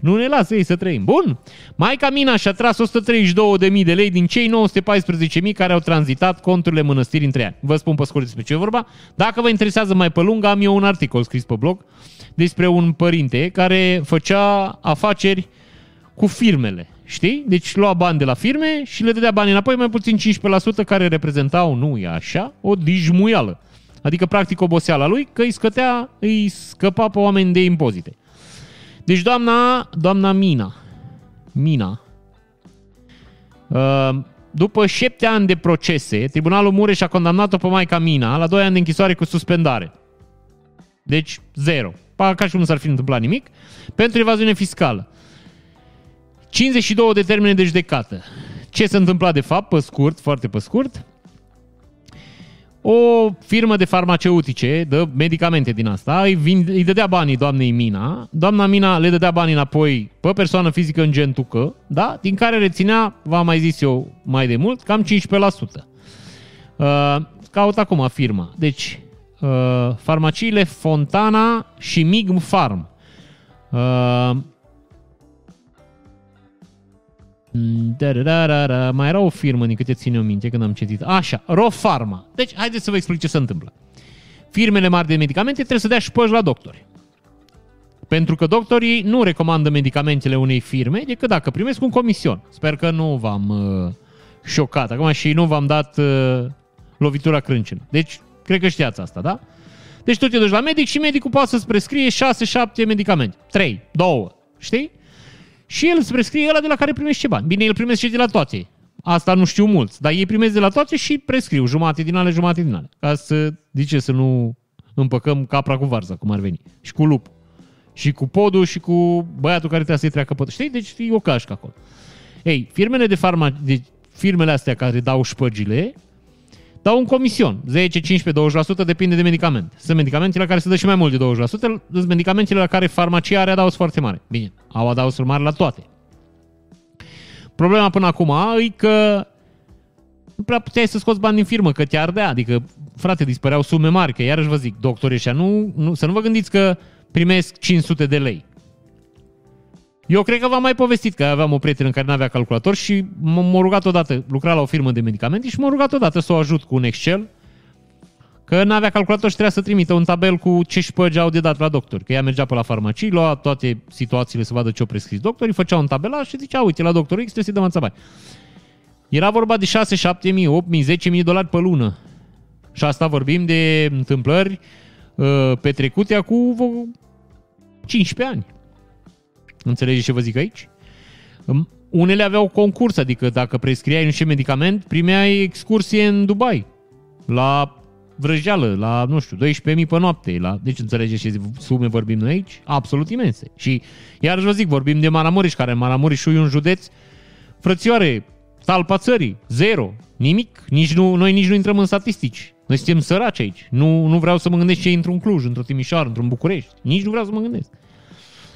Nu ne lasă ei să trăim. Bun. Maica Mina și-a tras 132.000 de lei din cei 914.000 care au tranzitat conturile mănăstirii între ani. Vă spun pe scurt despre ce e vorba. Dacă vă interesează mai pe lung, am eu un articol scris pe blog despre un părinte care făcea afaceri cu firmele. Știi? Deci lua bani de la firme și le dădea bani înapoi, mai puțin 15% care reprezentau, nu e așa, o dijmuială. Adică, practic, oboseala lui, că îi, scătea, îi scăpa pe oameni de impozite. Deci, doamna, doamna Mina, Mina, uh, după șapte ani de procese, Tribunalul Mureș a condamnat-o pe Maica Mina la 2 ani de închisoare cu suspendare. Deci, zero ca și cum nu s-ar fi întâmplat nimic, pentru evaziune fiscală. 52 de termene de judecată. Ce s-a întâmplat de fapt, pe scurt, foarte pe scurt? O firmă de farmaceutice, de medicamente din asta, îi, vin, îi dădea banii doamnei Mina, doamna Mina le dădea banii înapoi pe persoană fizică în gentucă, da? din care reținea, v-am mai zis eu mai de mult, cam 15%. Uh, caut acum firma. Deci, uh, farmaciile Fontana și Mig Farm. Uh, da, da, da, da, mai era o firmă, din câte țin eu minte, când am citit. Așa, Rofarma. Deci, haideți să vă explic ce se întâmplă. Firmele mari de medicamente trebuie să dea șpăși la doctori. Pentru că doctorii nu recomandă medicamentele unei firme decât dacă primesc un comision. Sper că nu v-am uh, șocat acum și nu v-am dat uh, lovitura crâncenă. Deci, Cred că știați asta, da? Deci tu te duci la medic și medicul poate să-ți prescrie 6-7 medicamente. 3, 2, știi? Și el îți prescrie ăla de la care primești ce bani. Bine, el primește și de la toate. Asta nu știu mulți, dar ei primesc de la toate și prescriu jumate din ale, jumate din ale. Ca să, de ce, să nu împăcăm capra cu varza, cum ar veni. Și cu lup. Și cu podul și cu băiatul care trebuie să-i treacă pe Știi? Deci e o cașcă acolo. Ei, firmele de farma, de firmele astea care dau șpăgile, dau un comision, 10, 15, 20%, depinde de medicament. Sunt medicamentele care se dă și mai mult de 20%, sunt medicamentele la care farmacia are adaos foarte mare. Bine, au adaosuri mari la toate. Problema până acum e că nu prea puteai să scoți bani din firmă, că te ardea. Adică, frate, dispăreau sume mari, că iarăși vă zic, doctorii ăștia, nu, nu, să nu vă gândiți că primesc 500 de lei. Eu cred că v-am mai povestit că aveam o prietenă care nu avea calculator și m-a rugat odată, lucra la o firmă de medicamente și m-a rugat odată să o ajut cu un Excel că nu avea calculator și trebuia să trimită un tabel cu ce șpăgi au de dat la doctor. Că ea mergea pe la farmacii, lua toate situațiile să vadă ce o prescris doctorii, făcea un tabel și zicea, uite, la doctorul X trebuie să-i dăm bani. Era vorba de 6, 7 mii, 8 mii, 10 mii dolari pe lună. Și asta vorbim de întâmplări uh, petrecute acum 15 ani. Înțelegeți ce vă zic aici? Unele aveau concurs, adică dacă prescriai nu știu medicament, primeai excursie în Dubai, la vrăjeală, la, nu știu, 12.000 pe noapte. La... Deci înțelegeți ce sume vorbim noi aici? Absolut imense. Și iar vă zic, vorbim de Maramureș, care Maramureș e un județ, frățioare, talpa țării, zero, nimic. Nici nu, noi nici nu intrăm în statistici. Noi suntem săraci aici. Nu, nu vreau să mă gândesc ce intru în Cluj, într-o Timișoară, într-un București. Nici nu vreau să mă gândesc.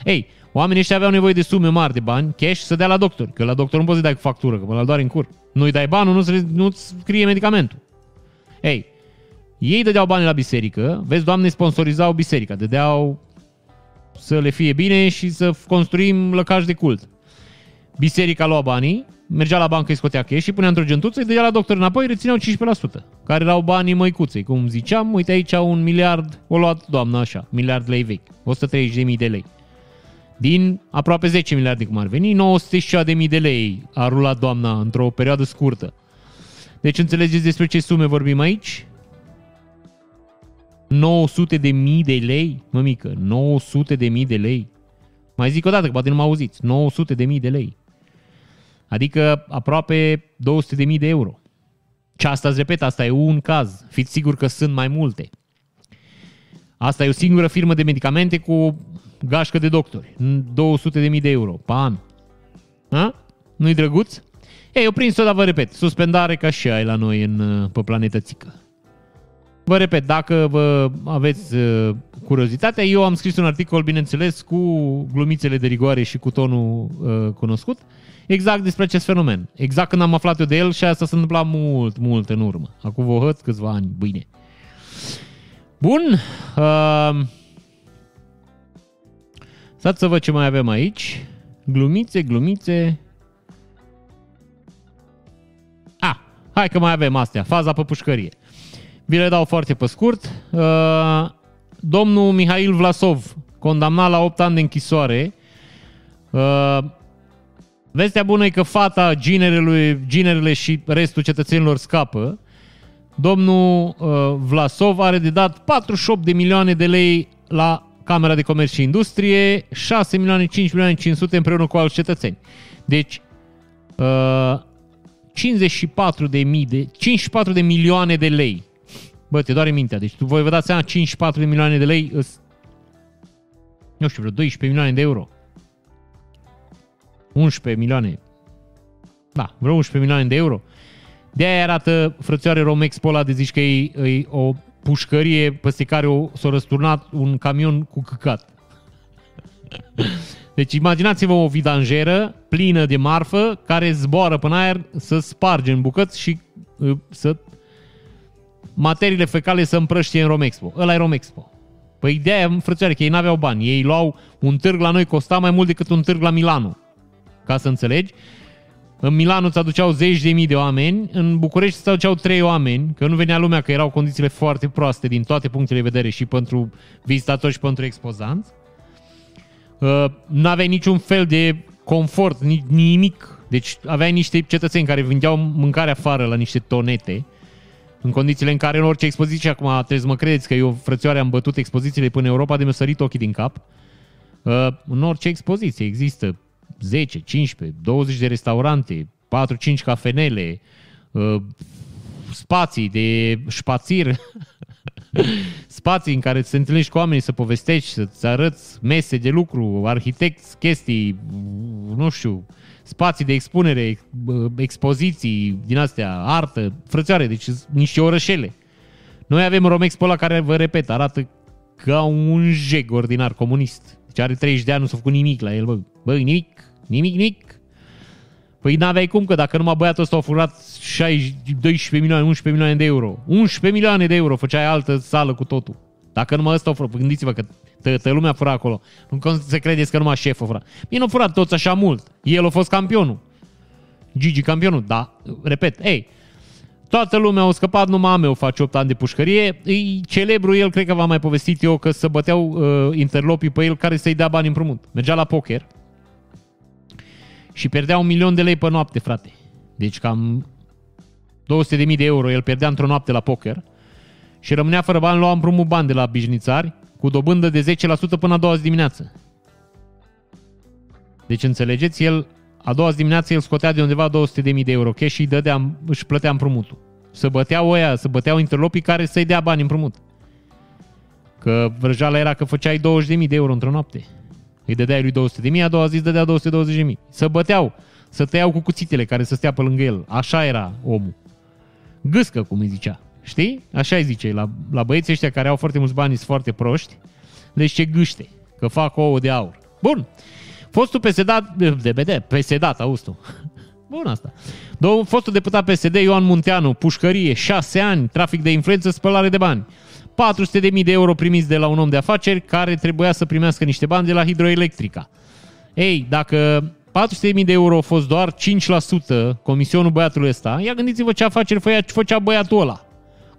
Ei, Oamenii ăștia aveau nevoie de sume mari de bani, cash, să dea la doctor. Că la doctor nu poți să dai cu factură, că mă doar în cur. Nu-i dai banul, nu-ți, nu-ți scrie medicamentul. Ei, ei dădeau bani la biserică, vezi, doamne, sponsorizau biserica, dădeau să le fie bine și să construim lăcaș de cult. Biserica lua banii, mergea la bancă, îi scotea cash și punea într-o gentuță, îi dădea la doctor înapoi, rețineau 15%, care erau banii măicuței. Cum ziceam, uite aici un miliard, o luat doamna așa, miliard lei vechi, 130.000 de lei. Din aproape 10 miliarde cum ar veni, 900 de mii de lei a rulat doamna într-o perioadă scurtă. Deci înțelegeți despre ce sume vorbim aici? 900 de mii de lei, mămică, 900 de mii de lei. Mai zic o dată, că poate nu mă auziți. 900 de mii de lei. Adică aproape 200 de mii de euro. Și asta, îți repet, asta e un caz. Fiți sigur că sunt mai multe. Asta e o singură firmă de medicamente cu gașcă de doctori. 200 de mii de euro pe an. Ha? Nu-i drăguț? Ei, eu prins-o, dar vă repet, suspendare ca și ai la noi în, pe planetă țică. Vă repet, dacă vă aveți uh, curiozitatea, eu am scris un articol, bineînțeles, cu glumițele de rigoare și cu tonul uh, cunoscut, exact despre acest fenomen. Exact când am aflat eu de el și asta s-a întâmplat mult, mult în urmă. Acum vă hăț câțiva ani, bine. Bun. Uh, Stați să văd ce mai avem aici. Glumițe, glumițe. A, hai că mai avem astea. Faza pe pușcărie. Vi le dau foarte pe scurt. Uh, domnul Mihail Vlasov, condamnat la 8 ani de închisoare. Uh, vestea bună e că fata, ginerele, ginerele și restul cetățenilor scapă. Domnul uh, Vlasov are de dat 48 de milioane de lei la Camera de Comerț și Industrie, 6 milioane, 5 milioane 500 împreună cu alți cetățeni. Deci, uh, 54 de mii de, 54 de milioane de lei. Bă, te doare mintea. Deci tu voi vă dați seama, 54 de milioane de lei îs, nu știu, vreo 12 milioane de euro. 11 milioane. Da, vreo 11 milioane de euro. De aia arată frățioare Romexpo ăla de zici că e, e o pușcărie peste care s-a răsturnat un camion cu căcat. Deci imaginați-vă o vidanjeră plină de marfă care zboară până aer să sparge în bucăți și uh, să materiile fecale să împrăștie în Romexpo. Ăla e Romexpo. Păi ideea, frățioare, că ei n-aveau bani. Ei luau un târg la noi costa mai mult decât un târg la Milano. Ca să înțelegi. În Milano îți aduceau zeci de mii de oameni, în București îți aduceau trei oameni, că nu venea lumea, că erau condițiile foarte proaste din toate punctele de vedere și pentru vizitatori și pentru expozanți. Uh, n-aveai niciun fel de confort, nimic. Deci aveai niște cetățeni care vindeau mâncare afară la niște tonete, în condițiile în care în orice expoziție, acum trebuie să mă credeți că eu, frățioare, am bătut expozițiile până în Europa de mi-a sărit ochii din cap. Uh, în orice expoziție există 10, 15, 20 de restaurante, 4-5 cafenele, uh, spații de șpațir, (laughs) spații în care să te întâlnești cu oamenii, să povestești, să-ți arăți mese de lucru, arhitecți, chestii, nu știu, spații de expunere, uh, expoziții din astea, artă, frățioare, deci niște orășele. Noi avem Romexpo la care, vă repet, arată ca un jeg ordinar comunist. Deci are 30 de ani, nu s-a făcut nimic la el, bă. Bă, nimic. Nimic, nimic. Păi n-aveai cum, că dacă numai băiatul ăsta a furat 6, 12 milioane, 11 milioane de euro. 11 milioane de euro făceai altă sală cu totul. Dacă numai ăsta a furat, gândiți-vă că toată lumea fura acolo. Nu să credeți că numai șeful fura. Bine, nu a furat toți așa mult. El a fost campionul. Gigi campionul, da, repet, ei, Toată lumea a scăpat, numai meu face 8 ani de pușcărie. E celebru el, cred că v-am mai povestit eu, că să băteau uh, interlopii pe el care să-i dea bani împrumut. Mergea la poker și pierdea un milion de lei pe noapte, frate. Deci cam 200 de mii de euro el pierdea într-o noapte la poker și rămânea fără bani, lua împrumut bani de la bijnițari cu dobândă de 10% până a doua zi dimineață. Deci înțelegeți, el a doua zi dimineață el scotea de undeva 200 de mii de euro cash și îi, dădea, își plătea împrumutul. Să băteau oia, să băteau interlopii care să-i dea bani împrumut. Că vrăjala era că făceai 20.000 de euro într-o noapte. Îi dădeai lui 200 de mii, a doua zi îți dădea 220 de mii. Să băteau, să tăiau cu cuțitele care să stea pe lângă el. Așa era omul. Gâscă, cum îi zicea. Știi? Așa îi zice. La, la băieții ăștia care au foarte mulți bani, sunt foarte proști, le zice gâște, că fac ouă de aur. Bun. Fostul PSD, DBD, PSD, auzi tu. (laughs) Bun asta. Domnul fostul deputat PSD Ioan Munteanu, pușcărie, 6 ani, trafic de influență, spălare de bani. 400.000 de euro primiți de la un om de afaceri care trebuia să primească niște bani de la hidroelectrica. Ei, dacă 400.000 de euro a fost doar 5% comisionul băiatului ăsta, ia gândiți-vă ce afaceri făcea, făcea băiatul ăla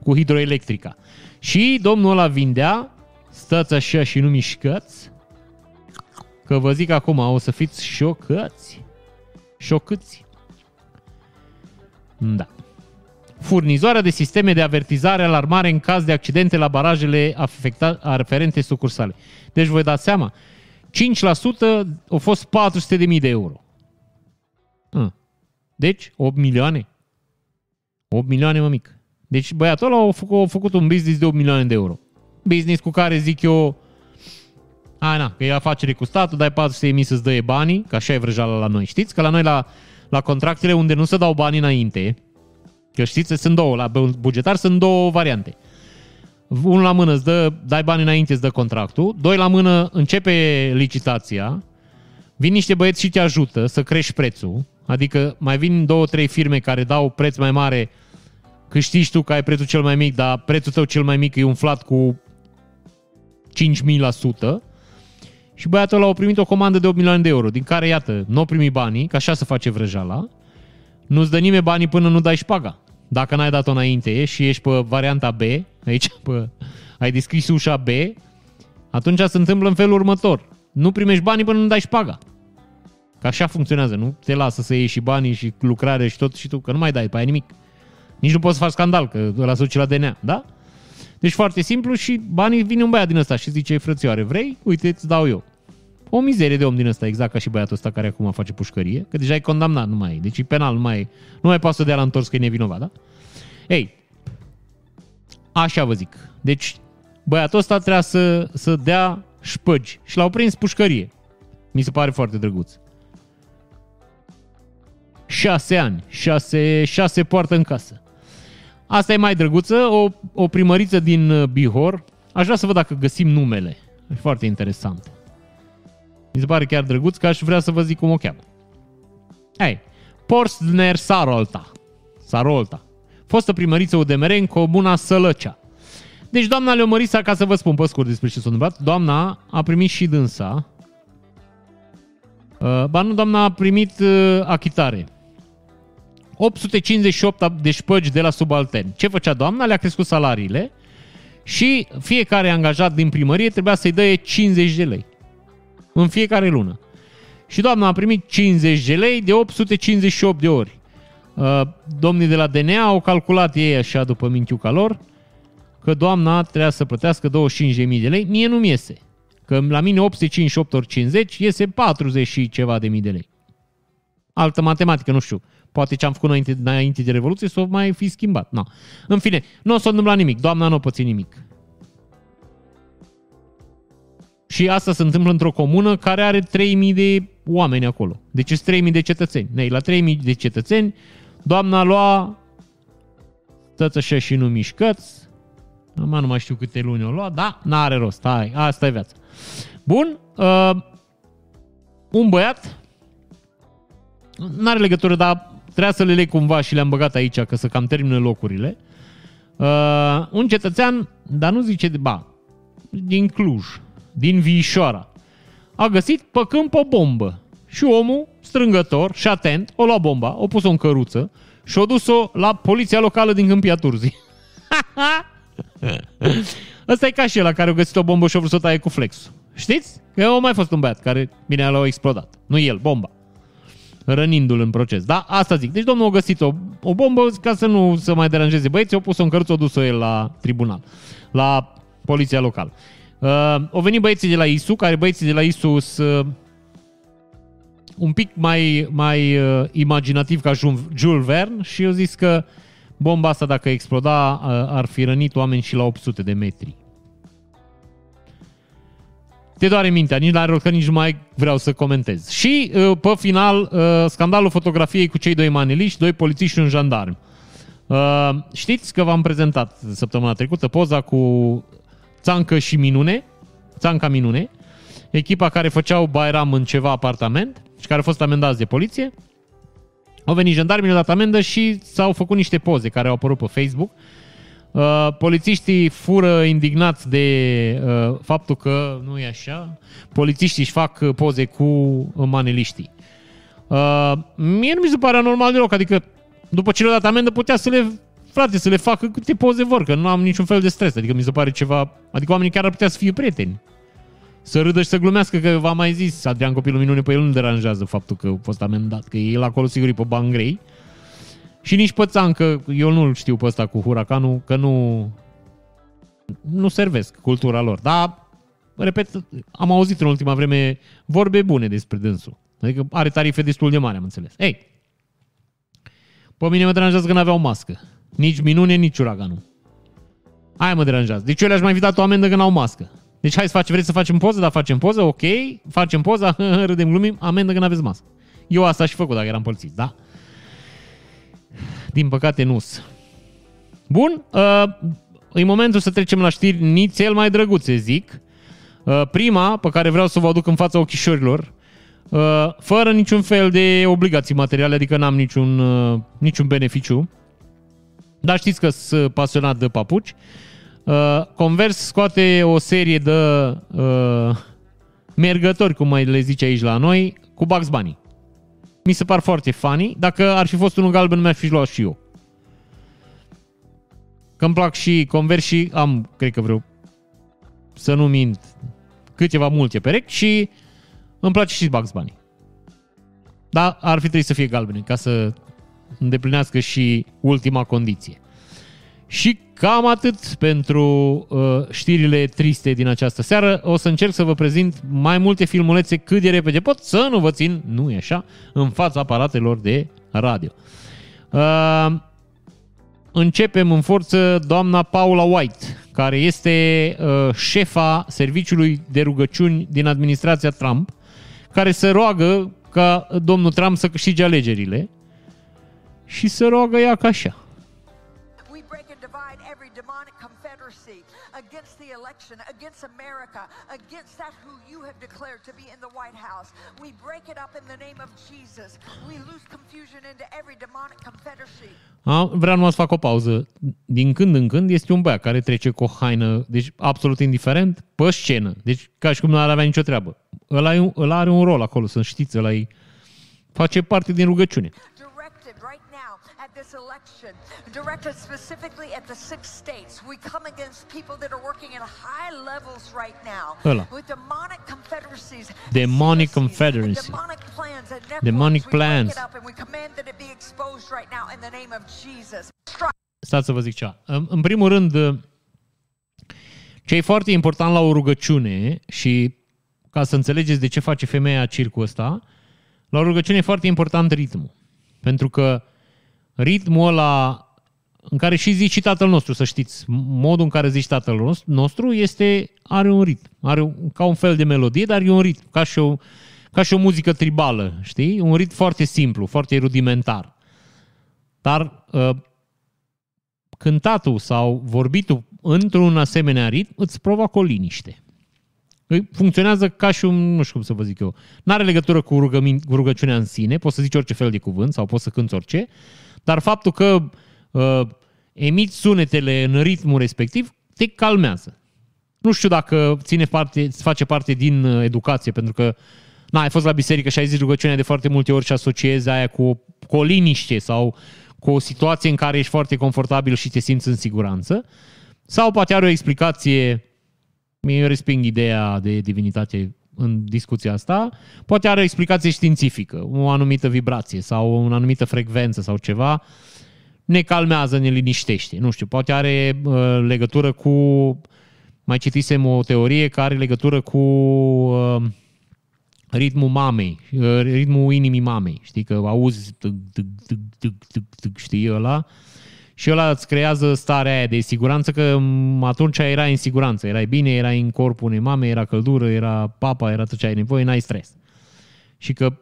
cu hidroelectrica. Și domnul ăla vindea, stați așa și nu mișcați, că vă zic acum, o să fiți șocați. Șocâți. Da furnizoarea de sisteme de avertizare, alarmare în caz de accidente la barajele afecta- aferente sucursale. Deci vă dați seama, au fost 400.000 de euro. Deci, 8 milioane. 8 milioane, mă mic. Deci băiatul ăla a făcut, a făcut un business de 8 milioane de euro. Business cu care zic eu, a, na, că e afacere cu statul, dai 400 de mii să-ți dă banii, că așa e vrăjeala la noi. Știți că la noi la, la contractele unde nu se dau bani înainte, că știți, sunt două, la bugetar sunt două variante. Unul la mână îți dă, dai bani înainte, îți dă contractul, doi la mână începe licitația, vin niște băieți și te ajută să crești prețul, adică mai vin două, trei firme care dau preț mai mare. Câștigi tu că ai prețul cel mai mic, dar prețul tău cel mai mic e umflat cu 5.000%, și băiatul ăla a primit o comandă de 8 milioane de euro, din care, iată, nu au primit banii, că așa se face vrăjala, nu-ți dă nimeni banii până nu dai șpaga. Dacă n-ai dat-o înainte și ești pe varianta B, aici (laughs) pe, ai descris ușa B, atunci se întâmplă în felul următor. Nu primești banii până nu dai șpaga. Că așa funcționează, nu te lasă să iei și banii și lucrare și tot și tu, că nu mai dai pe aia nimic. Nici nu poți să faci scandal, că ăla se la DNA, da? Deci foarte simplu și banii vine un băiat din ăsta și zice, frățioare, vrei? Uite, îți dau eu. O mizerie de om din ăsta, exact ca și băiatul ăsta care acum face pușcărie, că deja e condamnat, nu mai e. Deci e penal, nu mai e. Nu mai poate să dea la întors că e nevinovat, da? Ei, așa vă zic. Deci băiatul ăsta trebuia să, să dea șpăgi și l-au prins pușcărie. Mi se pare foarte drăguț. Șase ani, șase, șase poartă în casă. Asta e mai drăguță, o, o primăriță din uh, Bihor. Aș vrea să văd dacă găsim numele. E foarte interesant. Mi se pare chiar drăguț că aș vrea să vă zic cum o cheamă. Hai, Porstner Sarolta. Sarolta. Fostă primăriță UDMR în comuna Sălăcea. Deci doamna Leomărisa, ca să vă spun pe scurt despre ce s-a întâmplat, doamna a primit și dânsa. Uh, ba nu, doamna a primit uh, achitare. 858 de șpăgi de la subaltern. Ce făcea doamna? Le-a crescut salariile și fiecare angajat din primărie trebuia să-i dă 50 de lei în fiecare lună. Și doamna a primit 50 de lei de 858 de ori. Uh, domnii de la DNA au calculat ei așa după mintiuca lor că doamna trebuia să plătească 25.000 de lei. Mie nu-mi iese. Că la mine 858 ori 50 iese 40 și ceva de mii de lei. Altă matematică, nu știu. Poate ce am făcut înainte, înainte de Revoluție să o mai fi schimbat. No. În fine, nu o să întâmpla nimic. Doamna nu o păți nimic. Și asta se întâmplă într-o comună care are 3000 de oameni acolo. Deci sunt 3000 de cetățeni. Nei, la 3000 de cetățeni, doamna lua stăți așa și nu mișcăți. Acum nu mai știu câte luni o lua, da, n-are rost, hai, asta e viața. Bun, uh, un băiat, n-are legătură, dar trebuia să le leg cumva și le-am băgat aici, că să cam termină locurile. Uh, un cetățean, dar nu zice de, ba, din Cluj, din Viișoara, a găsit pe câmp o bombă. Și omul, strângător și atent, o lua bomba, o pus-o în căruță și o dus-o la poliția locală din Câmpia Turzii. (laughs) Ăsta e ca și la care a găsit o bombă și a vrut să o taie cu flexul. Știți? Că a mai fost un băiat care, bine, l-a explodat. Nu el, bomba. Rănindu-l în proces. Da, asta zic. Deci domnul a găsit o, o bombă ca să nu să mai deranjeze băieții, au pus-o în căruță, o dus-o el la tribunal, la poliția locală. Uh, au venit băieții de la ISU, care băieții de la ISU sunt uh, un pic mai, mai uh, imaginativ ca Jules Verne și eu zis că bomba asta dacă exploda uh, ar fi rănit oameni și la 800 de metri. Te doare mintea, nici la că nici nu mai vreau să comentez. Și uh, pe final, uh, scandalul fotografiei cu cei doi maneliști, doi polițiști și un jandarm. Uh, știți că v-am prezentat săptămâna trecută poza cu Țancă și Minune, Țanca Minune, echipa care făceau Bairam în ceva apartament și care au fost amendați de poliție. Au venit jandarmii, au dat amendă și s-au făcut niște poze care au apărut pe Facebook. Uh, polițiștii fură indignați de uh, faptul că nu e așa. Polițiștii își fac poze cu maneliștii. Uh, mie nu mi se pare anormal deloc, adică după ce le-au dat amendă putea să le frate, să le facă câte poze vor, că nu am niciun fel de stres. Adică mi se pare ceva... Adică oamenii chiar ar putea să fie prieteni. Să râdă și să glumească, că v-am mai zis, Adrian Copilul Minune, pe el nu deranjează faptul că a fost amendat, că el acolo sigur e pe bani grei. Și nici pe că eu nu-l știu pe ăsta cu huracanul, că nu, nu servesc cultura lor. Dar repet, am auzit în ultima vreme vorbe bune despre dânsul. Adică are tarife destul de mari, am înțeles. Ei, pe mine mă deranjează că n-aveau mască. Nici minune, nici uraganul. Aia mă deranjează. Deci eu le-aș mai fi dat o amendă că n-au mască. Deci hai să facem, vreți să facem poză? Da, facem poză, ok, facem poza, (laughs) râdem, glumim, amendă că n-aveți mască. Eu asta și făcut dacă eram pălțit, da? Din păcate nu Bun, uh, e momentul să trecem la știri nițel mai drăguțe, zic. Uh, prima, pe care vreau să vă aduc în fața ochișorilor, uh, fără niciun fel de obligații materiale, adică n-am niciun, uh, niciun beneficiu, dar știți că sunt pasionat de papuci. Uh, Converse scoate o serie de uh, mergători, cum mai le zice aici la noi, cu Bugs Bunny. Mi se par foarte funny. Dacă ar fi fost unul galben, mi-aș fi luat și eu. Că îmi plac și Converse și am, cred că vreo, să nu mint, câteva multe perechi și îmi place și Bugs Bunny. Dar ar fi trebuit să fie galbene, ca să îndeplinească și ultima condiție. Și cam atât pentru uh, știrile triste din această seară. O să încerc să vă prezint mai multe filmulețe cât de repede pot, să nu vă țin, nu e așa, în fața aparatelor de radio. Uh, începem în forță doamna Paula White, care este uh, șefa serviciului de rugăciuni din administrația Trump, care se roagă ca domnul Trump să câștige alegerile și se roagă ea ca așa. against the election, against America, against that who you have declared to be in the White House. We break it up in the name of Jesus. We lose confusion into every demonic confederacy. A, vreau numai să fac o pauză. Din când în când este un băiat care trece cu o haină, deci absolut indiferent, pe scenă. Deci ca și cum nu ar avea nicio treabă. Ăla, e, ăla are un rol acolo, să știți, ăla e, face parte din rugăciune this election, directed specifically at the six states. We come against people that are working at high levels right now Ăla. with demonic confederacies, demonic confederacy, demonic plans, and demonic plans. We break it up and we command that it be exposed right now in the name of Jesus. Stați să vă zic ceva. În primul rând, ce e foarte important la o rugăciune și ca să înțelegeți de ce face femeia circul ăsta, la o rugăciune e foarte important ritmul. Pentru că ritmul ăla în care și zici și tatăl nostru, să știți. Modul în care zici tatăl nostru este, are un ritm. Are un, ca un fel de melodie, dar e un ritm. Ca și o, ca și o muzică tribală, știi? Un ritm foarte simplu, foarte rudimentar. Dar uh, cântatul sau vorbitul într-un asemenea ritm îți provoacă o liniște. Funcționează ca și un, nu știu cum să vă zic eu, nu are legătură cu, rugămin, cu rugăciunea în sine, poți să zici orice fel de cuvânt sau poți să cânți orice, dar faptul că uh, emiți sunetele în ritmul respectiv te calmează. Nu știu dacă ține parte, face parte din uh, educație, pentru că na, ai fost la biserică și ai zis rugăciunea de foarte multe ori și asociezi aia cu, cu o liniște sau cu o situație în care ești foarte confortabil și te simți în siguranță. Sau poate are o explicație, eu resping ideea de divinitate în discuția asta, poate are o explicație științifică, o anumită vibrație sau o anumită frecvență sau ceva, ne calmează, ne liniștește. Nu știu, poate are uh, legătură cu, mai citisem o teorie care are legătură cu uh, ritmul mamei, uh, ritmul inimii mamei. Știi că auzi, tâc, tâc, tâc, tâc, tâc, tâc, știi ăla, și ăla îți creează starea aia de siguranță că atunci erai în siguranță, erai bine, erai în corpul unei mame, era căldură, era papa, era tot ce ai nevoie, n-ai stres. Și că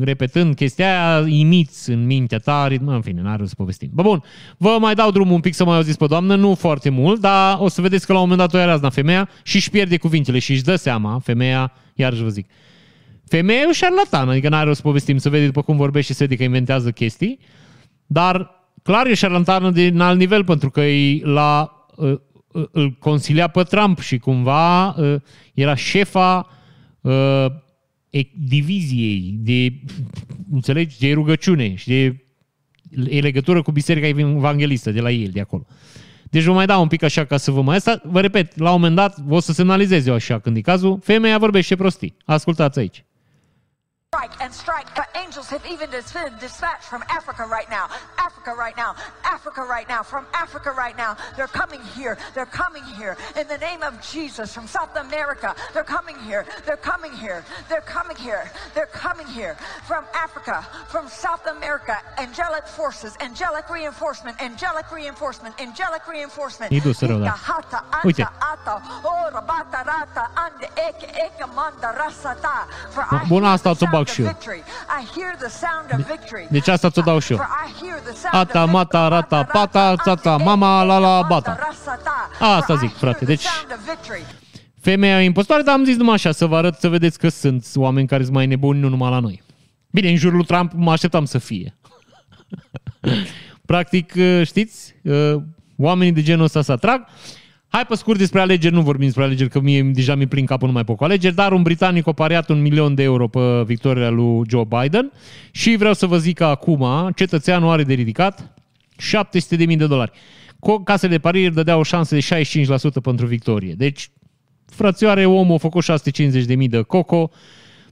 repetând chestia aia, imiți în mintea ta, în fine, n-are să povestim. Bă, bun, vă mai dau drumul un pic să mai auziți pe doamnă, nu foarte mult, dar o să vedeți că la un moment dat o ia razna femeia și își pierde cuvintele și își dă seama, femeia, iarăși vă zic, femeia e o șarlatană, adică n-are o să povestim, să vedeți după cum vorbește și se că inventează chestii, dar clar e șarlatană de alt nivel, pentru că e la, uh, uh, îl consilia pe Trump și cumva uh, era șefa diviziei de, înțelegi, de rugăciune și de e legătură cu Biserica Evanghelistă de la el, de acolo. Deci vă mai dau un pic așa ca să vă mai... Asta, vă repet, la un moment dat o să semnalizez eu așa când e cazul, femeia vorbește prostii. Ascultați aici. Strike and strike, but angels have even been dispatched from Africa right now. Africa right now. Africa right now. From Africa right now. They're coming here. They're coming here. In the name of Jesus. From South America. They're coming here. They're coming here. They're coming here. They're coming here. From Africa. From South America. Angelic forces. Angelic reinforcement. Angelic reinforcement. Angelic reinforcement. E dus rău. Uite. Bun, asta bag și eu. Deci asta ți-o dau și eu. Ata, mata, rata, pata, tata, mama, la, la, bata. Asta zic, frate. Deci, femeia e impostoare, dar am zis numai așa, să vă arăt, să vedeți că sunt oameni care sunt mai nebuni, nu numai la noi. Bine, în jurul lui Trump mă așteptam să fie. (laughs) Practic, știți, oamenii de genul ăsta se atrag. Hai pe scurt despre alegeri, nu vorbim despre alegeri, că mie deja mi plin capul numai pe cu alegeri, dar un britanic a pariat un milion de euro pe victoria lui Joe Biden și vreau să vă zic că acum cetățeanul are de ridicat 700.000 de dolari. Casele de parieri dădeau o șansă de 65% pentru victorie. Deci, frățioare, omul a făcut 650.000 de coco,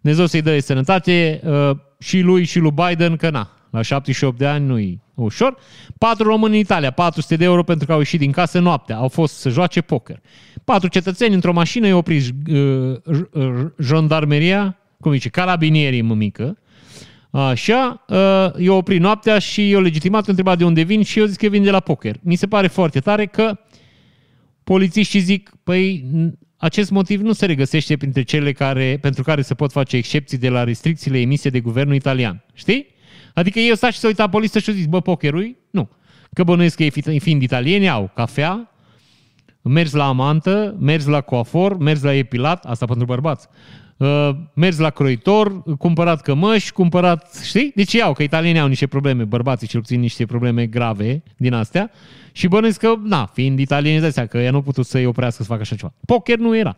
Dumnezeu să-i dă sănătate uh, și lui și lui Biden, că na, la 78 de ani nu-i ușor. Patru români în Italia, 400 de euro pentru că au ieșit din casă noaptea, au fost să joace poker. Patru cetățeni într-o mașină i-au oprit uh, jandarmeria, cum zice, carabinierii mămică, Așa, uh, i-au oprit noaptea și i-au legitimat, întrebat de unde vin și eu zic că vin de la poker. Mi se pare foarte tare că polițiștii zic, păi acest motiv nu se regăsește printre cele care, pentru care se pot face excepții de la restricțiile emise de guvernul italian. Știi? Adică eu stau și să uita pe listă și zic, bă, pokerul Nu. Că bănuiesc că ei fiind italieni, au cafea, mers la amantă, mers la coafor, mers la epilat, asta pentru bărbați, uh, mers la croitor, cumpărat cămăși, cumpărat, știi? Deci iau, că italienii au niște probleme, bărbații cel puțin niște probleme grave din astea și bănuiesc că, na, fiind italieni, îți că ea nu a putut să-i oprească să facă așa ceva. Poker nu era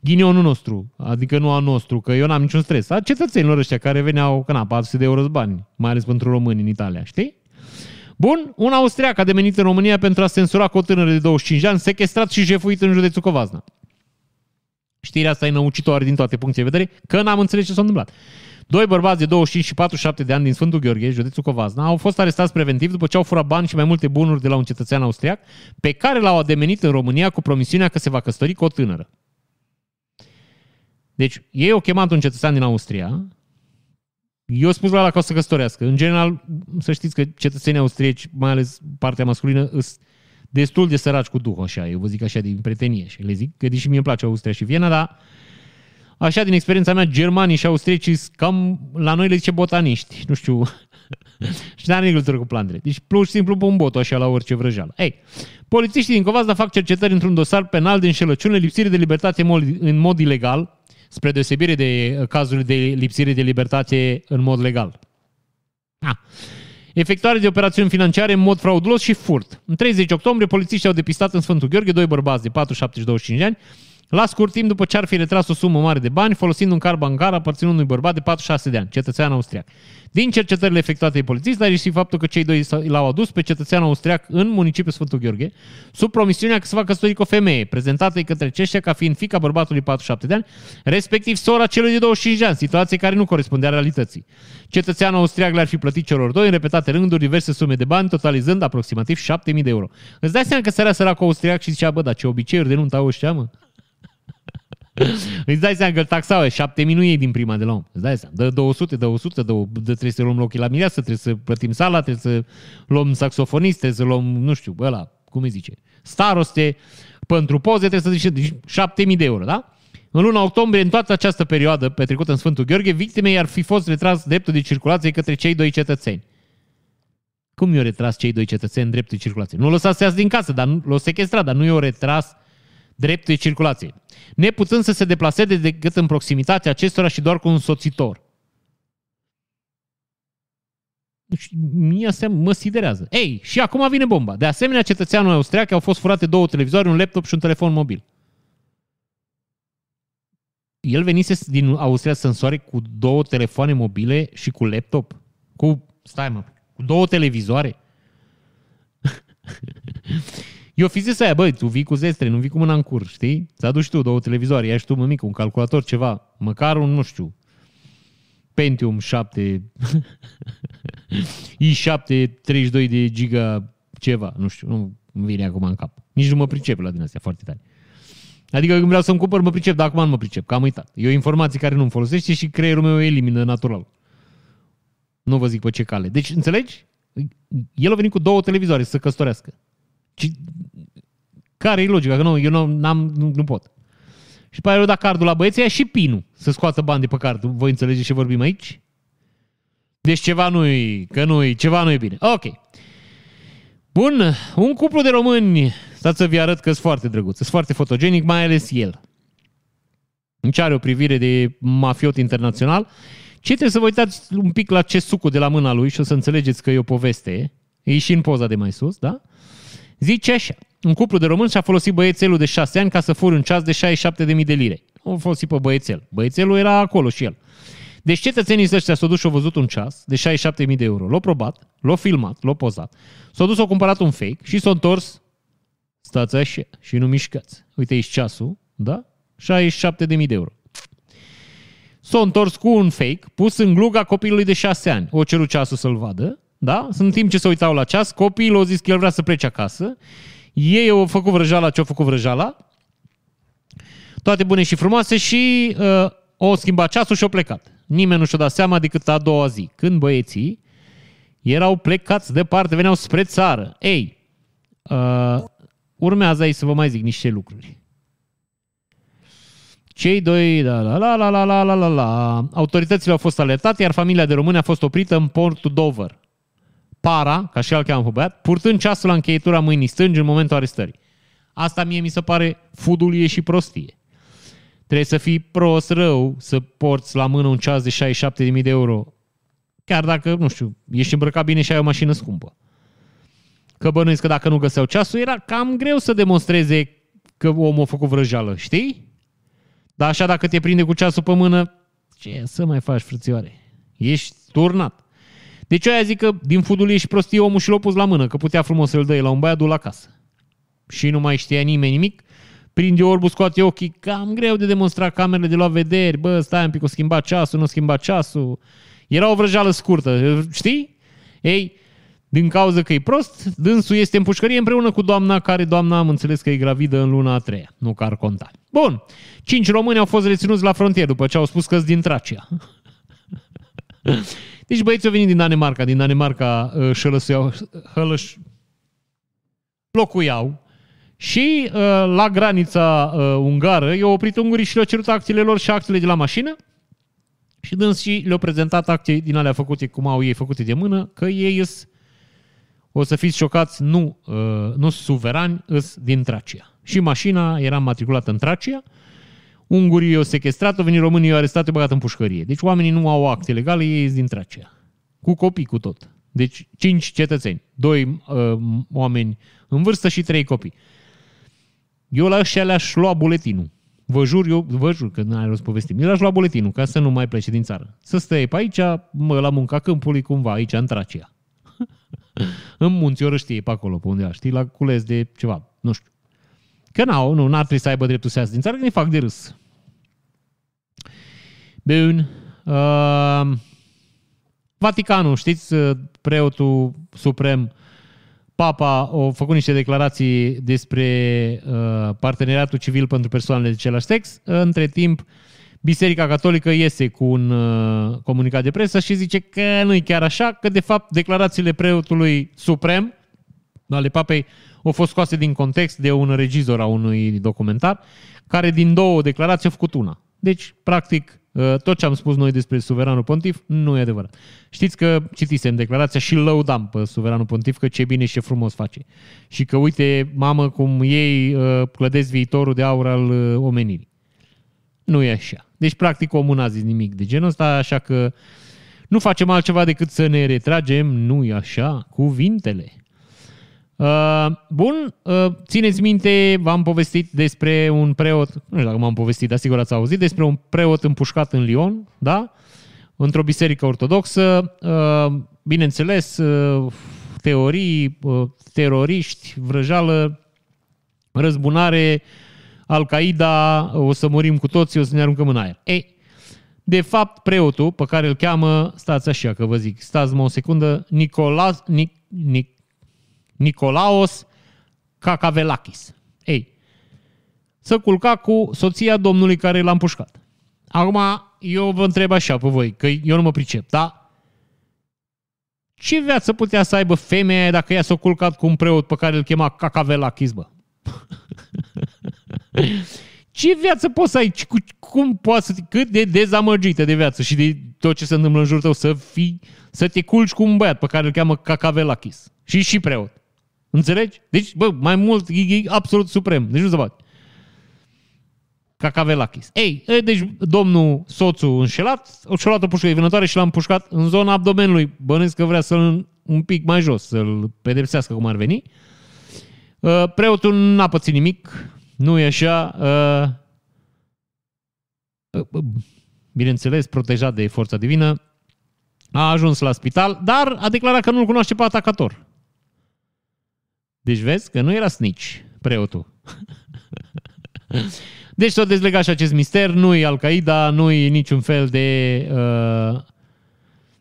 ghinionul nostru, adică nu al nostru, că eu n-am niciun stres, a cetățenilor ăștia care veneau, că na, 400 de euro bani, mai ales pentru români în Italia, știi? Bun, un austriac a devenit în România pentru a censura cu o tânără de 25 de ani, sequestrat și jefuit în județul Covazna. Știrea asta e năucitoare din toate punctele de vedere, că n-am înțeles ce s-a întâmplat. Doi bărbați de 25 și 47 de ani din Sfântul Gheorghe, județul Covazna, au fost arestați preventiv după ce au furat bani și mai multe bunuri de la un cetățean austriac, pe care l-au ademenit în România cu promisiunea că se va căsători cu o tânără. Deci, ei au chemat un cetățean din Austria, eu spus la că o să căsătorească. În general, să știți că cetățenii austrieci, mai ales partea masculină, sunt destul de săraci cu duh, așa, eu vă zic așa din prietenie. Și le zic că deși mie îmi place Austria și Viena, dar așa din experiența mea, germanii și austriecii cam la noi le zice botaniști, nu știu, (laughs) și n-are legătură cu plantele. Deci, plus și simplu, pun botul așa la orice vrăjeală. Ei, polițiștii din Covazda fac cercetări într-un dosar penal de înșelăciune, lipsire de libertate în mod ilegal, spre deosebire de cazul de lipsire de libertate în mod legal. Ah. Efectuare de operațiuni financiare în mod fraudulos și furt. În 30 octombrie, polițiștii au depistat în Sfântul Gheorghe doi bărbați de 4-7-25 de ani la scurt timp după ce ar fi retras o sumă mare de bani folosind un car bancar aparținând unui bărbat de 46 de ani, cetățean austriac. Din cercetările efectuate de polițiști, dar și faptul că cei doi l-au adus pe cetățean austriac în municipiul Sfântul Gheorghe, sub promisiunea că se va căsători cu o femeie, prezentată către aceștia ca fiind fica bărbatului 47 de ani, respectiv sora celui de 25 de ani, situație care nu corespundea realității. Cetățeanul austriac le-ar fi plătit celor doi în repetate rânduri diverse sume de bani, totalizând aproximativ 7000 de euro. Îți dai seama că sărea săracul austriac și zicea, bă, dar ce obiceiuri de nuntă au ăștia, mă? (laughs) Îți dai seama că îl taxau, 7000 nu iei din prima de la om. Îți dai seama, dă 200, dă 100, dă, dă, trebuie să luăm loc la mireasă, trebuie să plătim sala, trebuie să luăm saxofonist, trebuie să luăm, nu știu, ăla, cum îi zice, staroste, pentru poze trebuie să zice deci 7000 de euro, da? În luna octombrie, în toată această perioadă petrecută în Sfântul Gheorghe, victimei ar fi fost retras dreptul de circulație către cei doi cetățeni. Cum i-au retras cei doi cetățeni dreptul de circulație? Nu l-au lăsat să iasă din casă, dar nu, l-au sequestrat, dar nu i-au retras dreptul de circulație, neputând să se deplaseze decât în proximitatea acestora și doar cu un soțitor. Deci, mie asta mă siderează. Ei, și acum vine bomba. De asemenea, cetățeanul austriac au fost furate două televizoare, un laptop și un telefon mobil. El venise din Austria să însoare cu două telefoane mobile și cu laptop. Cu, stai mă, cu două televizoare. (laughs) Eu fi zis aia, băi, tu vii cu zestre, nu vii cu mâna în cur, știi? Ți aduci tu două televizoare, ia și tu, mămică, un calculator, ceva, măcar un, nu știu, Pentium 7, i7, 32 de giga ceva, nu știu, nu îmi vine acum în cap. Nici nu mă pricep la din astea foarte tare. Adică când vreau să-mi cumpăr, mă pricep, dar acum nu mă pricep, că am uitat. E o informație care nu-mi folosește și creierul meu o elimină natural. Nu vă zic pe ce cale. Deci, înțelegi? El a venit cu două televizoare să se căsătorească. Ci, care e logica? Că nu, eu nu, n-am, nu, nu pot. Și pe aia dat cardul la băieții și pinul să scoată bani de pe card. Voi înțelegeți ce vorbim aici? Deci ceva nu-i, că nu-i, ceva nu-i bine. Ok. Bun, un cuplu de români, stați să vi arăt că sunt foarte drăguț, sunt foarte fotogenic, mai ales el. Nici are o privire de mafiot internațional. Ce trebuie să vă uitați un pic la ce sucul de la mâna lui și o să înțelegeți că e o poveste. E și în poza de mai sus, da? Zice așa, un cuplu de români și-a folosit băiețelul de 6 ani ca să fură un ceas de 67.000 de lire. O folosit pe băiețel. Băiețelul era acolo și el. Deci cetățenii ăștia s-au dus și au văzut un ceas de 67.000 de euro. L-au probat, l-au filmat, l-au pozat. S-au dus, au cumpărat un fake și s-au întors. Stați așa și nu mișcați. Uite aici ceasul, da? 67.000 de euro. S-au întors cu un fake pus în gluga copilului de 6 ani. O cerut ceasul să-l vadă, da? În timp ce se uitau la ceas, copilul au zis că el vrea să plece acasă. Ei au făcut vrăjala ce au făcut vrăjala. Toate bune și frumoase și uh, au schimbat ceasul și au plecat. Nimeni nu și-a dat seama decât a doua zi, când băieții erau plecați departe, veneau spre țară. Ei, uh, urmează aici să vă mai zic niște lucruri. Cei doi, la la la la la la la la la, autoritățile au fost alertate, iar familia de români a fost oprită în portul Dover. Para, ca și el cheamă pe băiat, purtând ceasul la încheietura mâinii stângi în momentul arestării. Asta mie mi se pare fudulie și prostie. Trebuie să fii prost rău să porți la mână un ceas de 67.000 de euro, chiar dacă, nu știu, ești îmbrăcat bine și ai o mașină scumpă. Că bănuiesc că dacă nu găseau ceasul, era cam greu să demonstreze că omul a făcut vrăjeală, știi? Dar așa dacă te prinde cu ceasul pe mână, ce să mai faci, frățioare? Ești turnat. Deci eu aia zic că din fudul ești prostie omul și l-a pus la mână, că putea frumos să-l dă la un băiat, la casă. Și nu mai știa nimeni nimic, prinde orbul, scoate ochii, cam greu de demonstrat camerele de luat vederi, bă, stai un pic, o schimba ceasul, nu schimba ceasul. Era o vrăjeală scurtă, știi? Ei, din cauza că e prost, dânsul este în pușcărie împreună cu doamna care, doamna, am înțeles că e gravidă în luna a treia, nu că ar conta. Bun, cinci români au fost reținuți la frontieră după ce au spus că din Tracia. (laughs) Deci băieții au venit din Danemarca, din Danemarca uh, șălăsuiau, hălăș, locuiau. Și uh, la granița uh, ungară i-au oprit ungurii și le-au cerut acțiile lor și acțiile de la mașină. Și dâns și le-au prezentat acte din alea făcute cum au ei făcute de mână, că ei îs, o să fiți șocați, nu, uh, nu suverani, îs din Tracia. Și mașina era matriculată în Tracia, ungurii au sequestrat, au venit românii, au arestat, au băgat în pușcărie. Deci oamenii nu au acte legale, ei sunt din Tracia. Cu copii, cu tot. Deci cinci cetățeni, doi uh, oameni în vârstă și trei copii. Eu la ăștia le-aș lua buletinul. Vă jur, eu vă jur că n-ai rost povestim. Eu le-aș lua buletinul ca să nu mai plece din țară. Să stai pe aici, mă, la munca câmpului cumva, aici, în Tracia. (laughs) în munți, ori știe pe acolo, pe undeva, știi, la cules de ceva, nu știu. Că n-au, nu, n-ar trebui să aibă dreptul să iasă din țară, că ne fac de râs. Bun. Uh, Vaticanul, știți, preotul suprem Papa a făcut niște declarații despre uh, parteneriatul civil pentru persoanele de același sex. Între timp, Biserica Catolică iese cu un uh, comunicat de presă și zice că nu e chiar așa, că de fapt declarațiile preotului suprem ale papei au fost scoase din context de un regizor a unui documentar, care din două declarații a făcut una. Deci, practic, Uh, tot ce am spus noi despre suveranul pontif nu e adevărat. Știți că citisem declarația și lăudam pe suveranul pontif că ce bine și ce frumos face. Și că uite, mamă, cum ei uh, clădesc viitorul de aur al uh, omenirii. Nu e așa. Deci, practic, omul n-a zis nimic de genul ăsta, așa că nu facem altceva decât să ne retragem, nu e așa, cuvintele. Uh, bun, uh, țineți minte, v-am povestit despre un preot, nu știu dacă m-am povestit, dar sigur ați auzit, despre un preot împușcat în Lyon, da? Într-o biserică ortodoxă, uh, bineînțeles, uh, teorii, uh, teroriști, vrăjală, răzbunare, Al-Qaeda, o să murim cu toții, o să ne aruncăm în aer. Ei, De fapt, preotul pe care îl cheamă, stați așa că vă zic, stați mă o secundă, Nicolas, Nic, Nic, Nicolaos Cacavelakis. Ei, să culca cu soția domnului care l-a împușcat. Acum, eu vă întreb așa pe voi, că eu nu mă pricep, da? Ce viață putea să aibă femeia dacă ea s-a culcat cu un preot pe care îl chema Cacavelakis, bă? (laughs) Ce viață poți să ai? Cum poți să cât de dezamăgită de viață și de tot ce se întâmplă în jurul tău să fii, să te culci cu un băiat pe care îl cheamă Cacavelakis. Și și preot. Înțelegi? Deci, bă, mai mult, e, e absolut suprem. Deci nu se bate. Cacavelakis. Ei, deci domnul soțul înșelat, și-a luat o pușcă vânătoare și l-a împușcat în zona abdomenului. Bănesc că vrea să-l un pic mai jos, să-l pedepsească cum ar veni. Uh, preotul n-a pățit nimic, nu e așa. Uh, uh, bineînțeles, protejat de forța divină, a ajuns la spital, dar a declarat că nu-l cunoaște pe atacator. Deci vezi că nu era snitch, preotul. (laughs) deci s-a dezlegat și acest mister, nu e Al-Qaeda, nu e niciun fel de uh,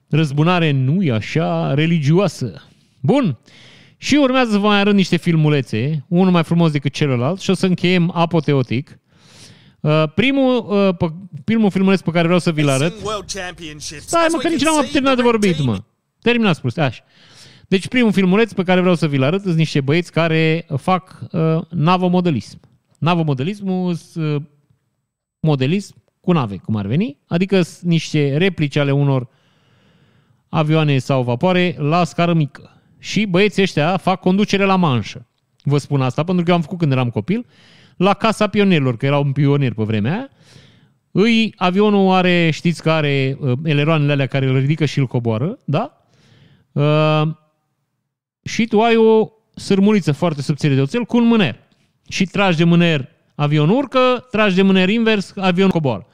răzbunare, nu e așa, religioasă. Bun, și urmează să vă mai arăt niște filmulețe, unul mai frumos decât celălalt și o să încheiem apoteotic. Uh, primul, uh, primul filmuleț pe care vreau să vi-l arăt... Stai mă, că nici n-am terminat de vorbit, mă. Terminat spus, așa. Deci primul filmuleț pe care vreau să vi-l arăt sunt niște băieți care fac uh, navomodelism. Navomodelismul sunt uh, modelism cu nave, cum ar veni, adică niște replici ale unor avioane sau vapoare la scară mică. Și băieții ăștia fac conducere la manșă. Vă spun asta pentru că eu am făcut când eram copil, la Casa Pionierilor, că era un pionier pe vremea aia. Îi, avionul are, știți că are uh, eleroanele alea care îl ridică și îl coboară, da? Uh, și tu ai o sârmuliță foarte subțire de oțel cu un mâner. Și tragi de mâner, avionul urcă, tragi de mâner invers, avionul coboară.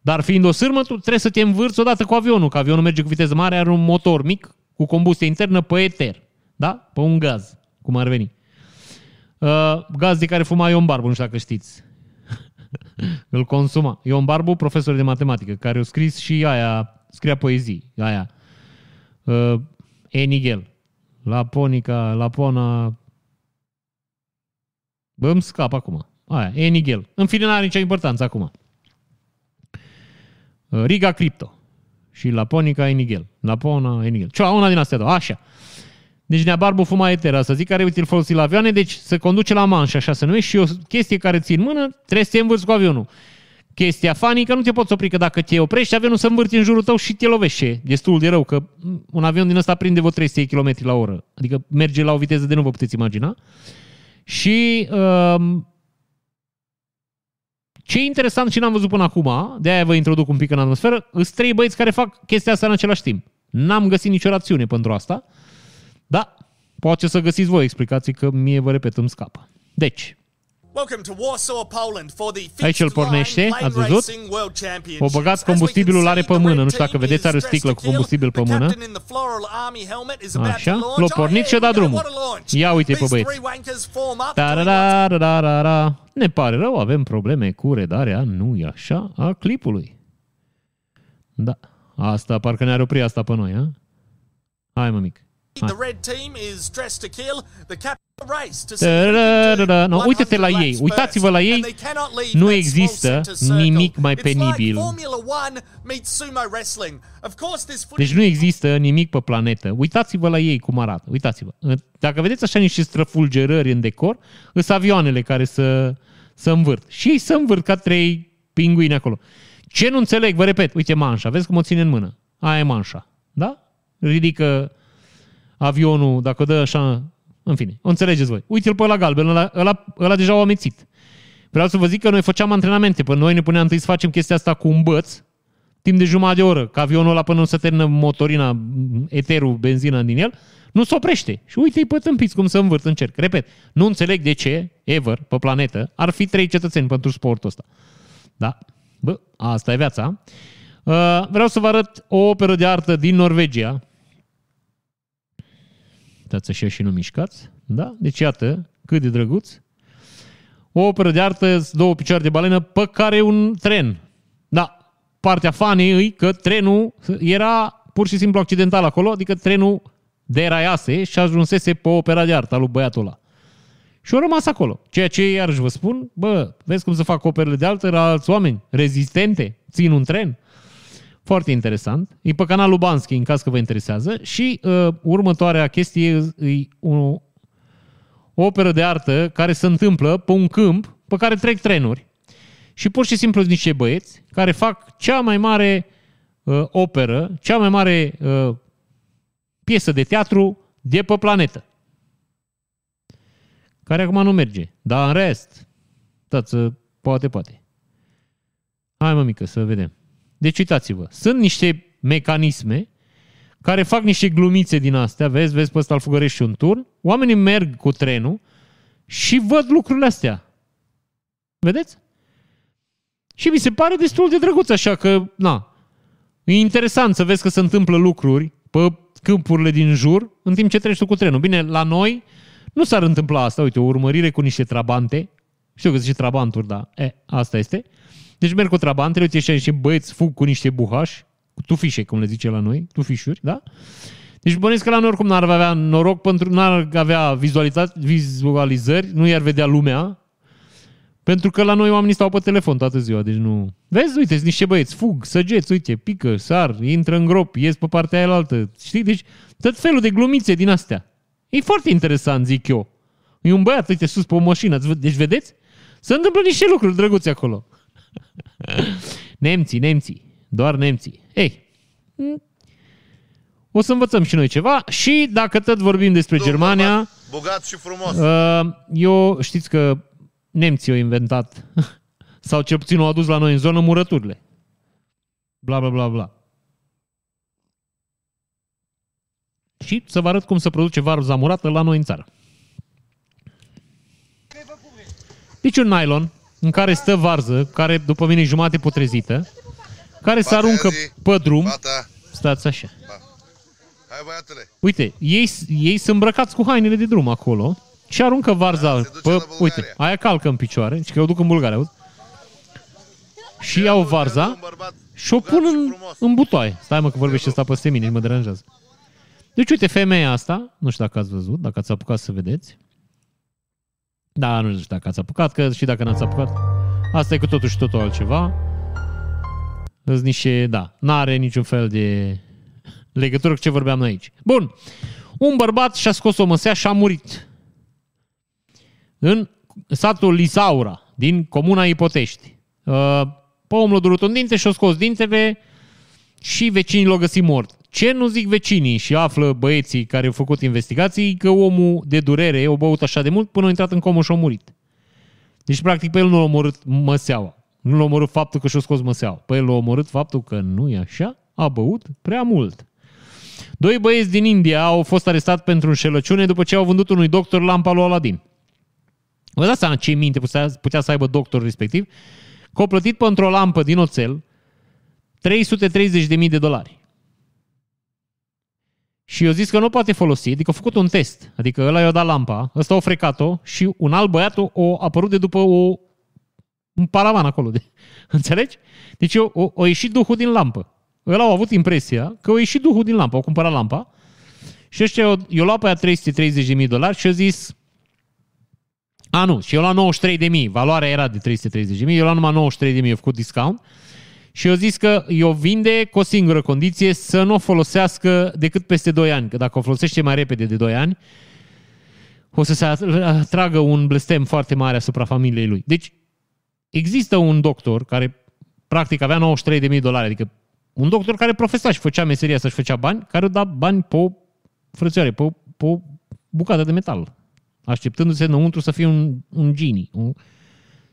Dar fiind o sârmă, tu trebuie să te învârți odată cu avionul, că avionul merge cu viteză mare, are un motor mic cu combustie internă pe eter. Da? Pe un gaz, cum ar veni. Uh, gaz de care fuma Ion Barbu, nu știu dacă știți. (laughs) Îl consuma. Ion Barbu, profesor de matematică, care a scris și aia, scria poezii, aia. Uh, Enigel. Laponica, Lapona... Bă, îmi scap acum. Aia, Enigel. În fine, n-are nicio importanță acum. Uh, Riga Crypto. Și Laponica, Enigel. Lapona, Enigel. Ceva, una din astea două. Așa. Deci Nea Barbu fuma etera, să zic, care uite îl folosi la avioane, deci se conduce la manș, așa să numește, și o chestie care ții în mână, trebuie să te învârți cu avionul. Chestia funny că nu te poți opri, că dacă te oprești, avionul se învârte în jurul tău și te lovește. Destul de rău, că un avion din ăsta prinde vreo 300 km la oră. Adică merge la o viteză de nu vă puteți imagina. Și um, ce e interesant și n-am văzut până acum, de aia vă introduc un pic în atmosferă, sunt trei băieți care fac chestia asta în același timp. N-am găsit nicio rațiune pentru asta. Da, poate să găsiți voi explicații că mie, vă repet, îmi scapă. Deci, Aici îl pornește, ați văzut? O băgat combustibilul, are pe mână, nu știu dacă vedeți, are o sticlă cu combustibil pe mână. Așa, l-a pornit și a dat drumul. Ia uite pe băieți. Ne pare rău, avem probleme cu redarea, nu e așa, a clipului. Da, asta parcă ne-ar opri asta pe noi, ha? Hai mă mic. The red team is dressed to kill. The cap No, uite-te la ei, uitați-vă la ei, nu există nimic mai penibil. Deci nu există nimic pe planetă. Uitați-vă la ei cum arată, uitați-vă. Dacă vedeți așa niște străfulgerări în decor, sunt avioanele care să, să învârt. Și ei să învârt ca trei pinguini acolo. Ce nu înțeleg, vă repet, uite manșa, vezi cum o ține în mână. Aia e manșa, da? Ridică avionul, dacă dă așa, în fine, o înțelegeți voi. Uite-l pe la galben, ăla, ăla, ăla deja o amețit. Vreau să vă zic că noi făceam antrenamente, până noi ne puneam întâi să facem chestia asta cu un băț, timp de jumătate de oră, ca avionul ăla până nu se termină motorina, eterul, benzina din el, nu se oprește. Și uite-i pe tâmpiți cum să învârt în cerc. Repet, nu înțeleg de ce, ever, pe planetă, ar fi trei cetățeni pentru sportul ăsta. Da? Bă, asta e viața. Uh, vreau să vă arăt o operă de artă din Norvegia, Stați așa și nu mișcați. Da? Deci iată, cât de drăguț. O operă de artă, două picioare de balenă, pe care un tren. Da, partea fanei îi că trenul era pur și simplu accidental acolo, adică trenul deraiase și ajunsese pe opera de artă a lui băiatul ăla. Și au rămas acolo. Ceea ce iarăși vă spun, bă, vezi cum să fac operele de altă la alți oameni, rezistente, țin un tren. Foarte interesant. E pe canalul Bansky, în caz că vă interesează. Și uh, următoarea chestie e o, o operă de artă care se întâmplă pe un câmp pe care trec trenuri. Și pur și simplu sunt niște băieți care fac cea mai mare uh, operă, cea mai mare uh, piesă de teatru de pe planetă. Care acum nu merge. Dar în rest, tață, poate, poate. Hai mă mică să vedem. Deci uitați-vă, sunt niște mecanisme care fac niște glumițe din astea, vezi, vezi pe ăsta îl fugărești un turn, oamenii merg cu trenul și văd lucrurile astea. Vedeți? Și mi se pare destul de drăguț așa că, na, e interesant să vezi că se întâmplă lucruri pe câmpurile din jur în timp ce treci tu cu trenul. Bine, la noi nu s-ar întâmpla asta, uite, o urmărire cu niște trabante, știu că zice trabanturi, dar e, asta este. Deci merg cu trabantele, uite și niște băieți fug cu niște buhași, cu tufișe, cum le zice la noi, tufișuri, da? Deci bănesc că la noi oricum n-ar avea noroc pentru n-ar avea vizualizări, nu i-ar vedea lumea, pentru că la noi oamenii stau pe telefon toată ziua, deci nu... Vezi, uite, sunt niște băieți, fug, săgeți, uite, pică, sar, intră în grop, ies pe partea aia altă. Știi? Deci tot felul de glumițe din astea. E foarte interesant, zic eu. E un băiat, uite, sus pe o mașină. Deci vedeți? Se întâmplă niște lucruri drăguțe acolo. (laughs) nemții, nemții. Doar nemții. Ei, o să învățăm și noi ceva și dacă tot vorbim despre Domnul Germania... Bogat, bogat și frumos. Uh, eu știți că nemții au inventat, (laughs) sau cel puțin au adus la noi în zonă murăturile. Bla, bla, bla, bla. Și să vă arăt cum se produce varza murată la noi în țară. Deci un nylon în care stă varză, care după mine e jumate putrezită, care se Fata, aruncă zi. pe drum. Fata, Stați așa. hai băiatule. Uite, ei, ei sunt îmbrăcați cu hainele de drum acolo și aruncă varza Da, se duce pe, la Bulgaria. uite, aia calcă în picioare, și că o duc în Bulgaria, auzi? Și iau Un varza bărbat și o bogat pun și în, frumos. în butoaie. Stai mă că vorbește ăsta peste mine, mă deranjează. Deci uite, femeia asta, nu știu dacă ați văzut, dacă ați apucat să vedeți. Da, nu știu dacă ați apucat, că și dacă n-ați apucat, asta e cu totul și totul altceva. Sunt niște, da, n-are niciun fel de legătură cu ce vorbeam noi aici. Bun, un bărbat și-a scos o măsea și a murit. În satul Lisaura, din comuna Ipotești. Uh, Pe omul l-a durut un dinte și-a scos dintele și vecinii l-au găsit mort. Ce nu zic vecinii și află băieții care au făcut investigații că omul de durere o băut așa de mult până a intrat în comă și a murit. Deci, practic, pe el nu l-a omorât măseaua. Nu l-a omorât faptul că și-a scos măseaua. Pe el l-a omorât faptul că nu e așa, a băut prea mult. Doi băieți din India au fost arestați pentru înșelăciune după ce au vândut unui doctor lampa lui Aladin. Vă dați seama ce minte putea, putea să aibă doctorul respectiv? Că au plătit pentru o lampă din oțel 330.000 de dolari. Și eu zis că nu poate folosi, adică a făcut un test. Adică ăla i-a dat lampa, ăsta a frecat-o și un alt băiat o apărut de după o, un paravan acolo. De, (laughs) înțelegi? Deci o, o, o ieșit duhul din lampă. Ăla au avut impresia că o ieșit duhul din lampă, au cumpărat lampa și ăștia i-au, i-au luat pe aia 330.000 dolari și au zis a, nu, și eu la 93.000, valoarea era de 330.000, eu la numai 93.000, eu făcut discount și eu zis că eu vinde cu o singură condiție să nu o folosească decât peste 2 ani, că dacă o folosește mai repede de 2 ani, o să se atragă un blestem foarte mare asupra familiei lui. Deci, există un doctor care practic avea 93.000 dolari, adică un doctor care profesa și făcea meseria să-și făcea bani, care da bani pe o frățioare, pe o, pe o bucată de metal, așteptându-se înăuntru să fie un, un genie, un,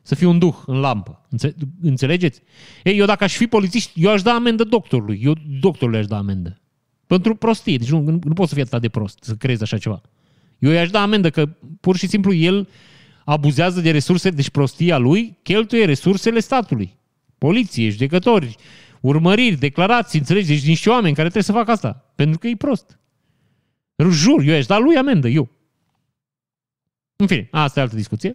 să fie un duh în lampă. Înțe- Înțelegeți? Ei, eu dacă aș fi polițist, eu aș da amendă doctorului. Eu doctorului aș da amendă. Pentru prostie. Deci nu, nu pot să fie atât de prost să crezi așa ceva. Eu i-aș da amendă că pur și simplu el abuzează de resurse, deci prostia lui cheltuie resursele statului. Poliție, judecători, urmăriri, declarații, înțelegi? Deci niște oameni care trebuie să facă asta. Pentru că e prost. Jur, eu i-aș da lui amendă, eu. În fine, asta e altă discuție.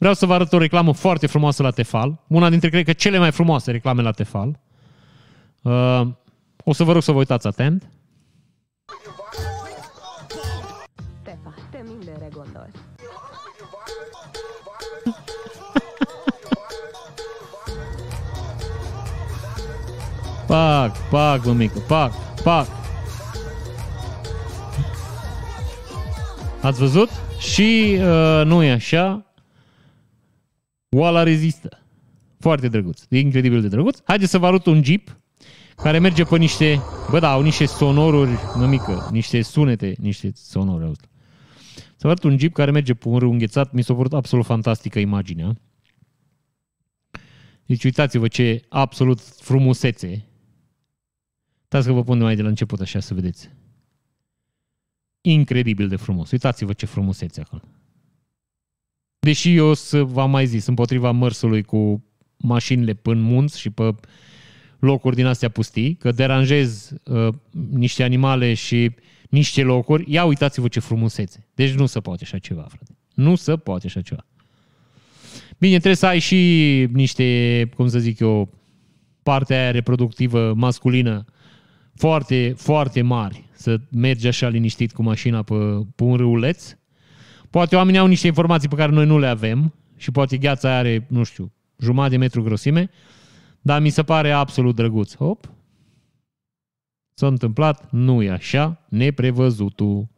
Vreau să vă arăt o reclamă foarte frumoasă la Tefal. Una dintre, cred că, cele mai frumoase reclame la Tefal. Uh, o să vă rog să vă uitați atent. Tefa, te mindenre gondolsz. (laughs) Pac, pac, mămică, pac, pac. Ați văzut? Și uh, nu e așa. Oala rezistă. Foarte drăguț. E incredibil de drăguț. Haideți să vă arăt un Jeep care merge pe niște... Bă, da, au niște sonoruri, mămică, niște sunete, niște sonoruri. Auzi. Să vă arăt un Jeep care merge pe un râu înghețat. Mi s-a părut absolut fantastică imaginea. Deci uitați-vă ce absolut frumusețe. Uitați că vă pun mai de la început așa să vedeți. Incredibil de frumos. Uitați-vă ce frumusețe acolo. Deși eu să v-am mai zis, împotriva mărsului cu mașinile până munți și pe locuri din astea pustii, că deranjez uh, niște animale și niște locuri, ia uitați-vă ce frumusețe. Deci nu se poate așa ceva, frate. Nu se poate așa ceva. Bine, trebuie să ai și niște, cum să zic eu, partea aia reproductivă masculină foarte, foarte mari. Să mergi așa liniștit cu mașina pe, pe un râuleț. Poate oamenii au niște informații pe care noi nu le avem și poate gheața are, nu știu, jumătate de metru grosime, dar mi se pare absolut drăguț. Hop! S-a întâmplat, nu e așa, neprevăzutul.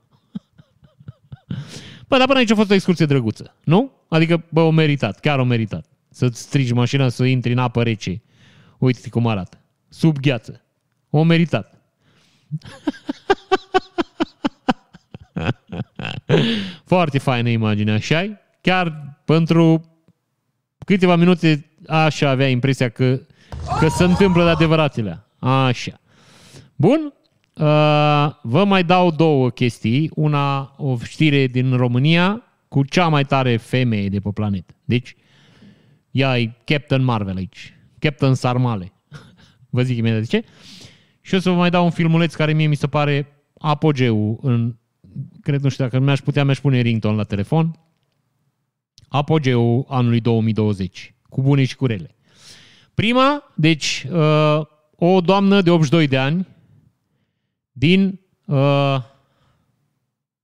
(laughs) Bă, dar până aici a fost o excursie drăguță, nu? Adică, bă, o meritat, chiar o meritat. Să-ți strigi mașina să intri în apă rece. Uite cum arată. Sub gheață. O meritat. (laughs) (laughs) Foarte faină imagine, așa Chiar pentru câteva minute așa avea impresia că, că se întâmplă de adevăratele. Așa. Bun, uh, vă mai dau două chestii. Una, o știre din România cu cea mai tare femeie de pe planetă. Deci, ea e Captain Marvel aici. Captain Sarmale. (laughs) Vă zic imediat de ce. Și o să vă mai dau un filmuleț care mie mi se pare apogeu în... Cred, nu știu, dacă mi-aș putea, mi-aș pune rington la telefon. Apogeu anului 2020. Cu bune și cu rele. Prima, deci, uh, o doamnă de 82 de ani din... Uh,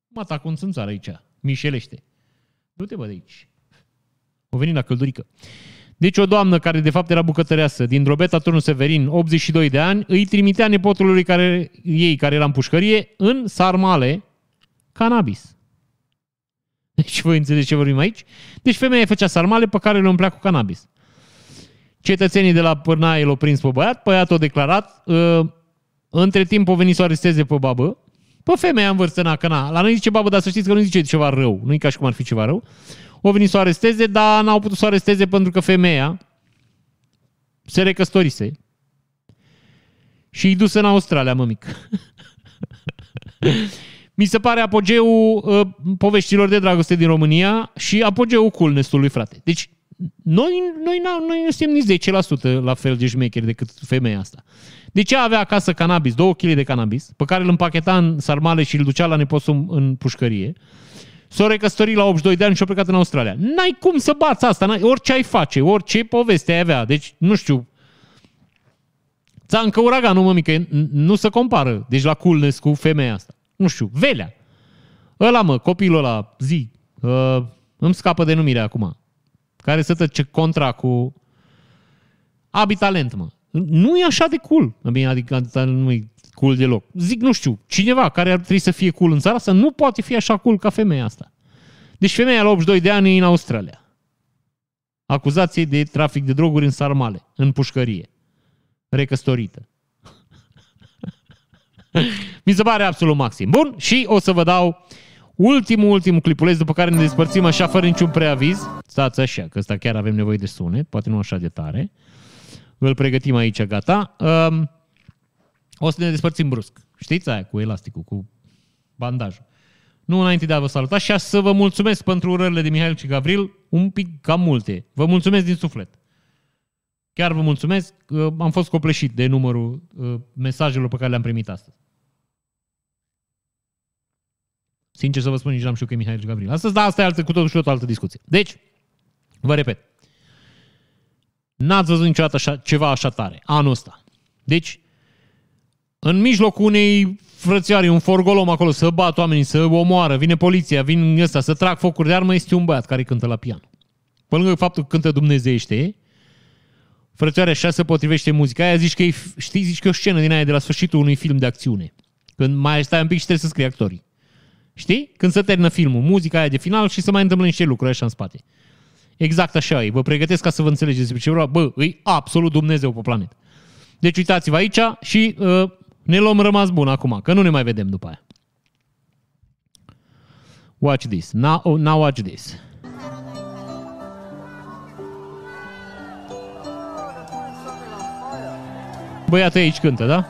mata cu un aici. Mișelește. Du-te, bă, de aici. O venit la căldurică. Deci o doamnă care de fapt era bucătăreasă din Drobeta Turnul Severin, 82 de ani, îi trimitea nepotului care, ei, care era în pușcărie, în sarmale, cannabis. Deci voi înțelegeți ce vorbim aici? Deci femeia făcea sarmale pe care le umplea cu cannabis. Cetățenii de la Pârnaie l-au prins pe băiat, băiatul a declarat, uh, între timp au venit să o aresteze pe babă, pe femeia în vârstă, că na, la noi zice babă, dar să știți că nu zice ceva rău, nu e ca și cum ar fi ceva rău. Au venit să o aresteze, dar n-au putut să o aresteze pentru că femeia se recăstorise și îi dus în Australia, mămic. (laughs) Mi se pare apogeul uh, poveștilor de dragoste din România și apogeul coolness-ului, frate. Deci, noi, noi, noi nu suntem nici 10% la fel de șmecheri decât femeia asta. De ce avea acasă cannabis, 2 kg de cannabis, pe care îl împacheta în sarmale și îl ducea la neposul în pușcărie, S-a recăsătorit la 82 de ani și a plecat în Australia. N-ai cum să bați asta, n-ai, orice ai face, orice poveste ai avea. Deci, nu știu, țancă uraganul, mă mică, nu se compară. Deci la coolness cu femeia asta. Nu știu, Velea. Ăla, mă, copilul ăla, zi, uh, îmi scapă denumirea acum. Care să ce contra cu Abi talent, mă. Nu e așa de cool. Bine, adică nu e cool deloc. Zic, nu știu, cineva care ar trebui să fie cool în țara asta nu poate fi așa cool ca femeia asta. Deci femeia la 82 de ani e în Australia. Acuzație de trafic de droguri în sarmale, în pușcărie. Recăstorită. (laughs) Mi se pare absolut maxim. Bun, și o să vă dau ultimul, ultimul clipuleț după care ne despărțim așa fără niciun preaviz. Stați așa, că ăsta chiar avem nevoie de sunet, poate nu așa de tare. Îl pregătim aici, gata. Um, o să ne despărțim brusc. Știți aia cu elasticul, cu bandajul. Nu înainte de a vă saluta și să vă mulțumesc pentru urările de Mihail și Gavril, un pic cam multe. Vă mulțumesc din suflet. Chiar vă mulțumesc, am fost copleșit de numărul uh, mesajelor pe care le-am primit astăzi. Sincer să vă spun, nici n-am știut că e Mihail Gavril. Astăzi, da, asta e altă, cu totul și o altă discuție. Deci, Vă repet. N-ați văzut niciodată așa, ceva așa tare. Anul ăsta. Deci, în mijlocul unei frățioare, un forgolom acolo, să bat oamenii, să omoară, vine poliția, vin ăsta, să trag focuri de armă, este un băiat care cântă la pian. Pe lângă faptul că cântă dumnezeiește, frățioare așa se potrivește muzica aia, zici că e, știi, zici că e o scenă din aia de la sfârșitul unui film de acțiune. Când mai stai un pic și trebuie să scrii actorii. Știi? Când se termină filmul, muzica aia de final și se mai întâmplă niște lucruri așa în spate. Exact așa e. Vă pregătesc ca să vă înțelegeți despre ce vreau. Bă, e absolut Dumnezeu pe planetă. Deci uitați-vă aici și uh, ne luăm rămas bun acum, că nu ne mai vedem după aia. Watch this. Now, oh, now watch this. Băiatul aici cântă, da?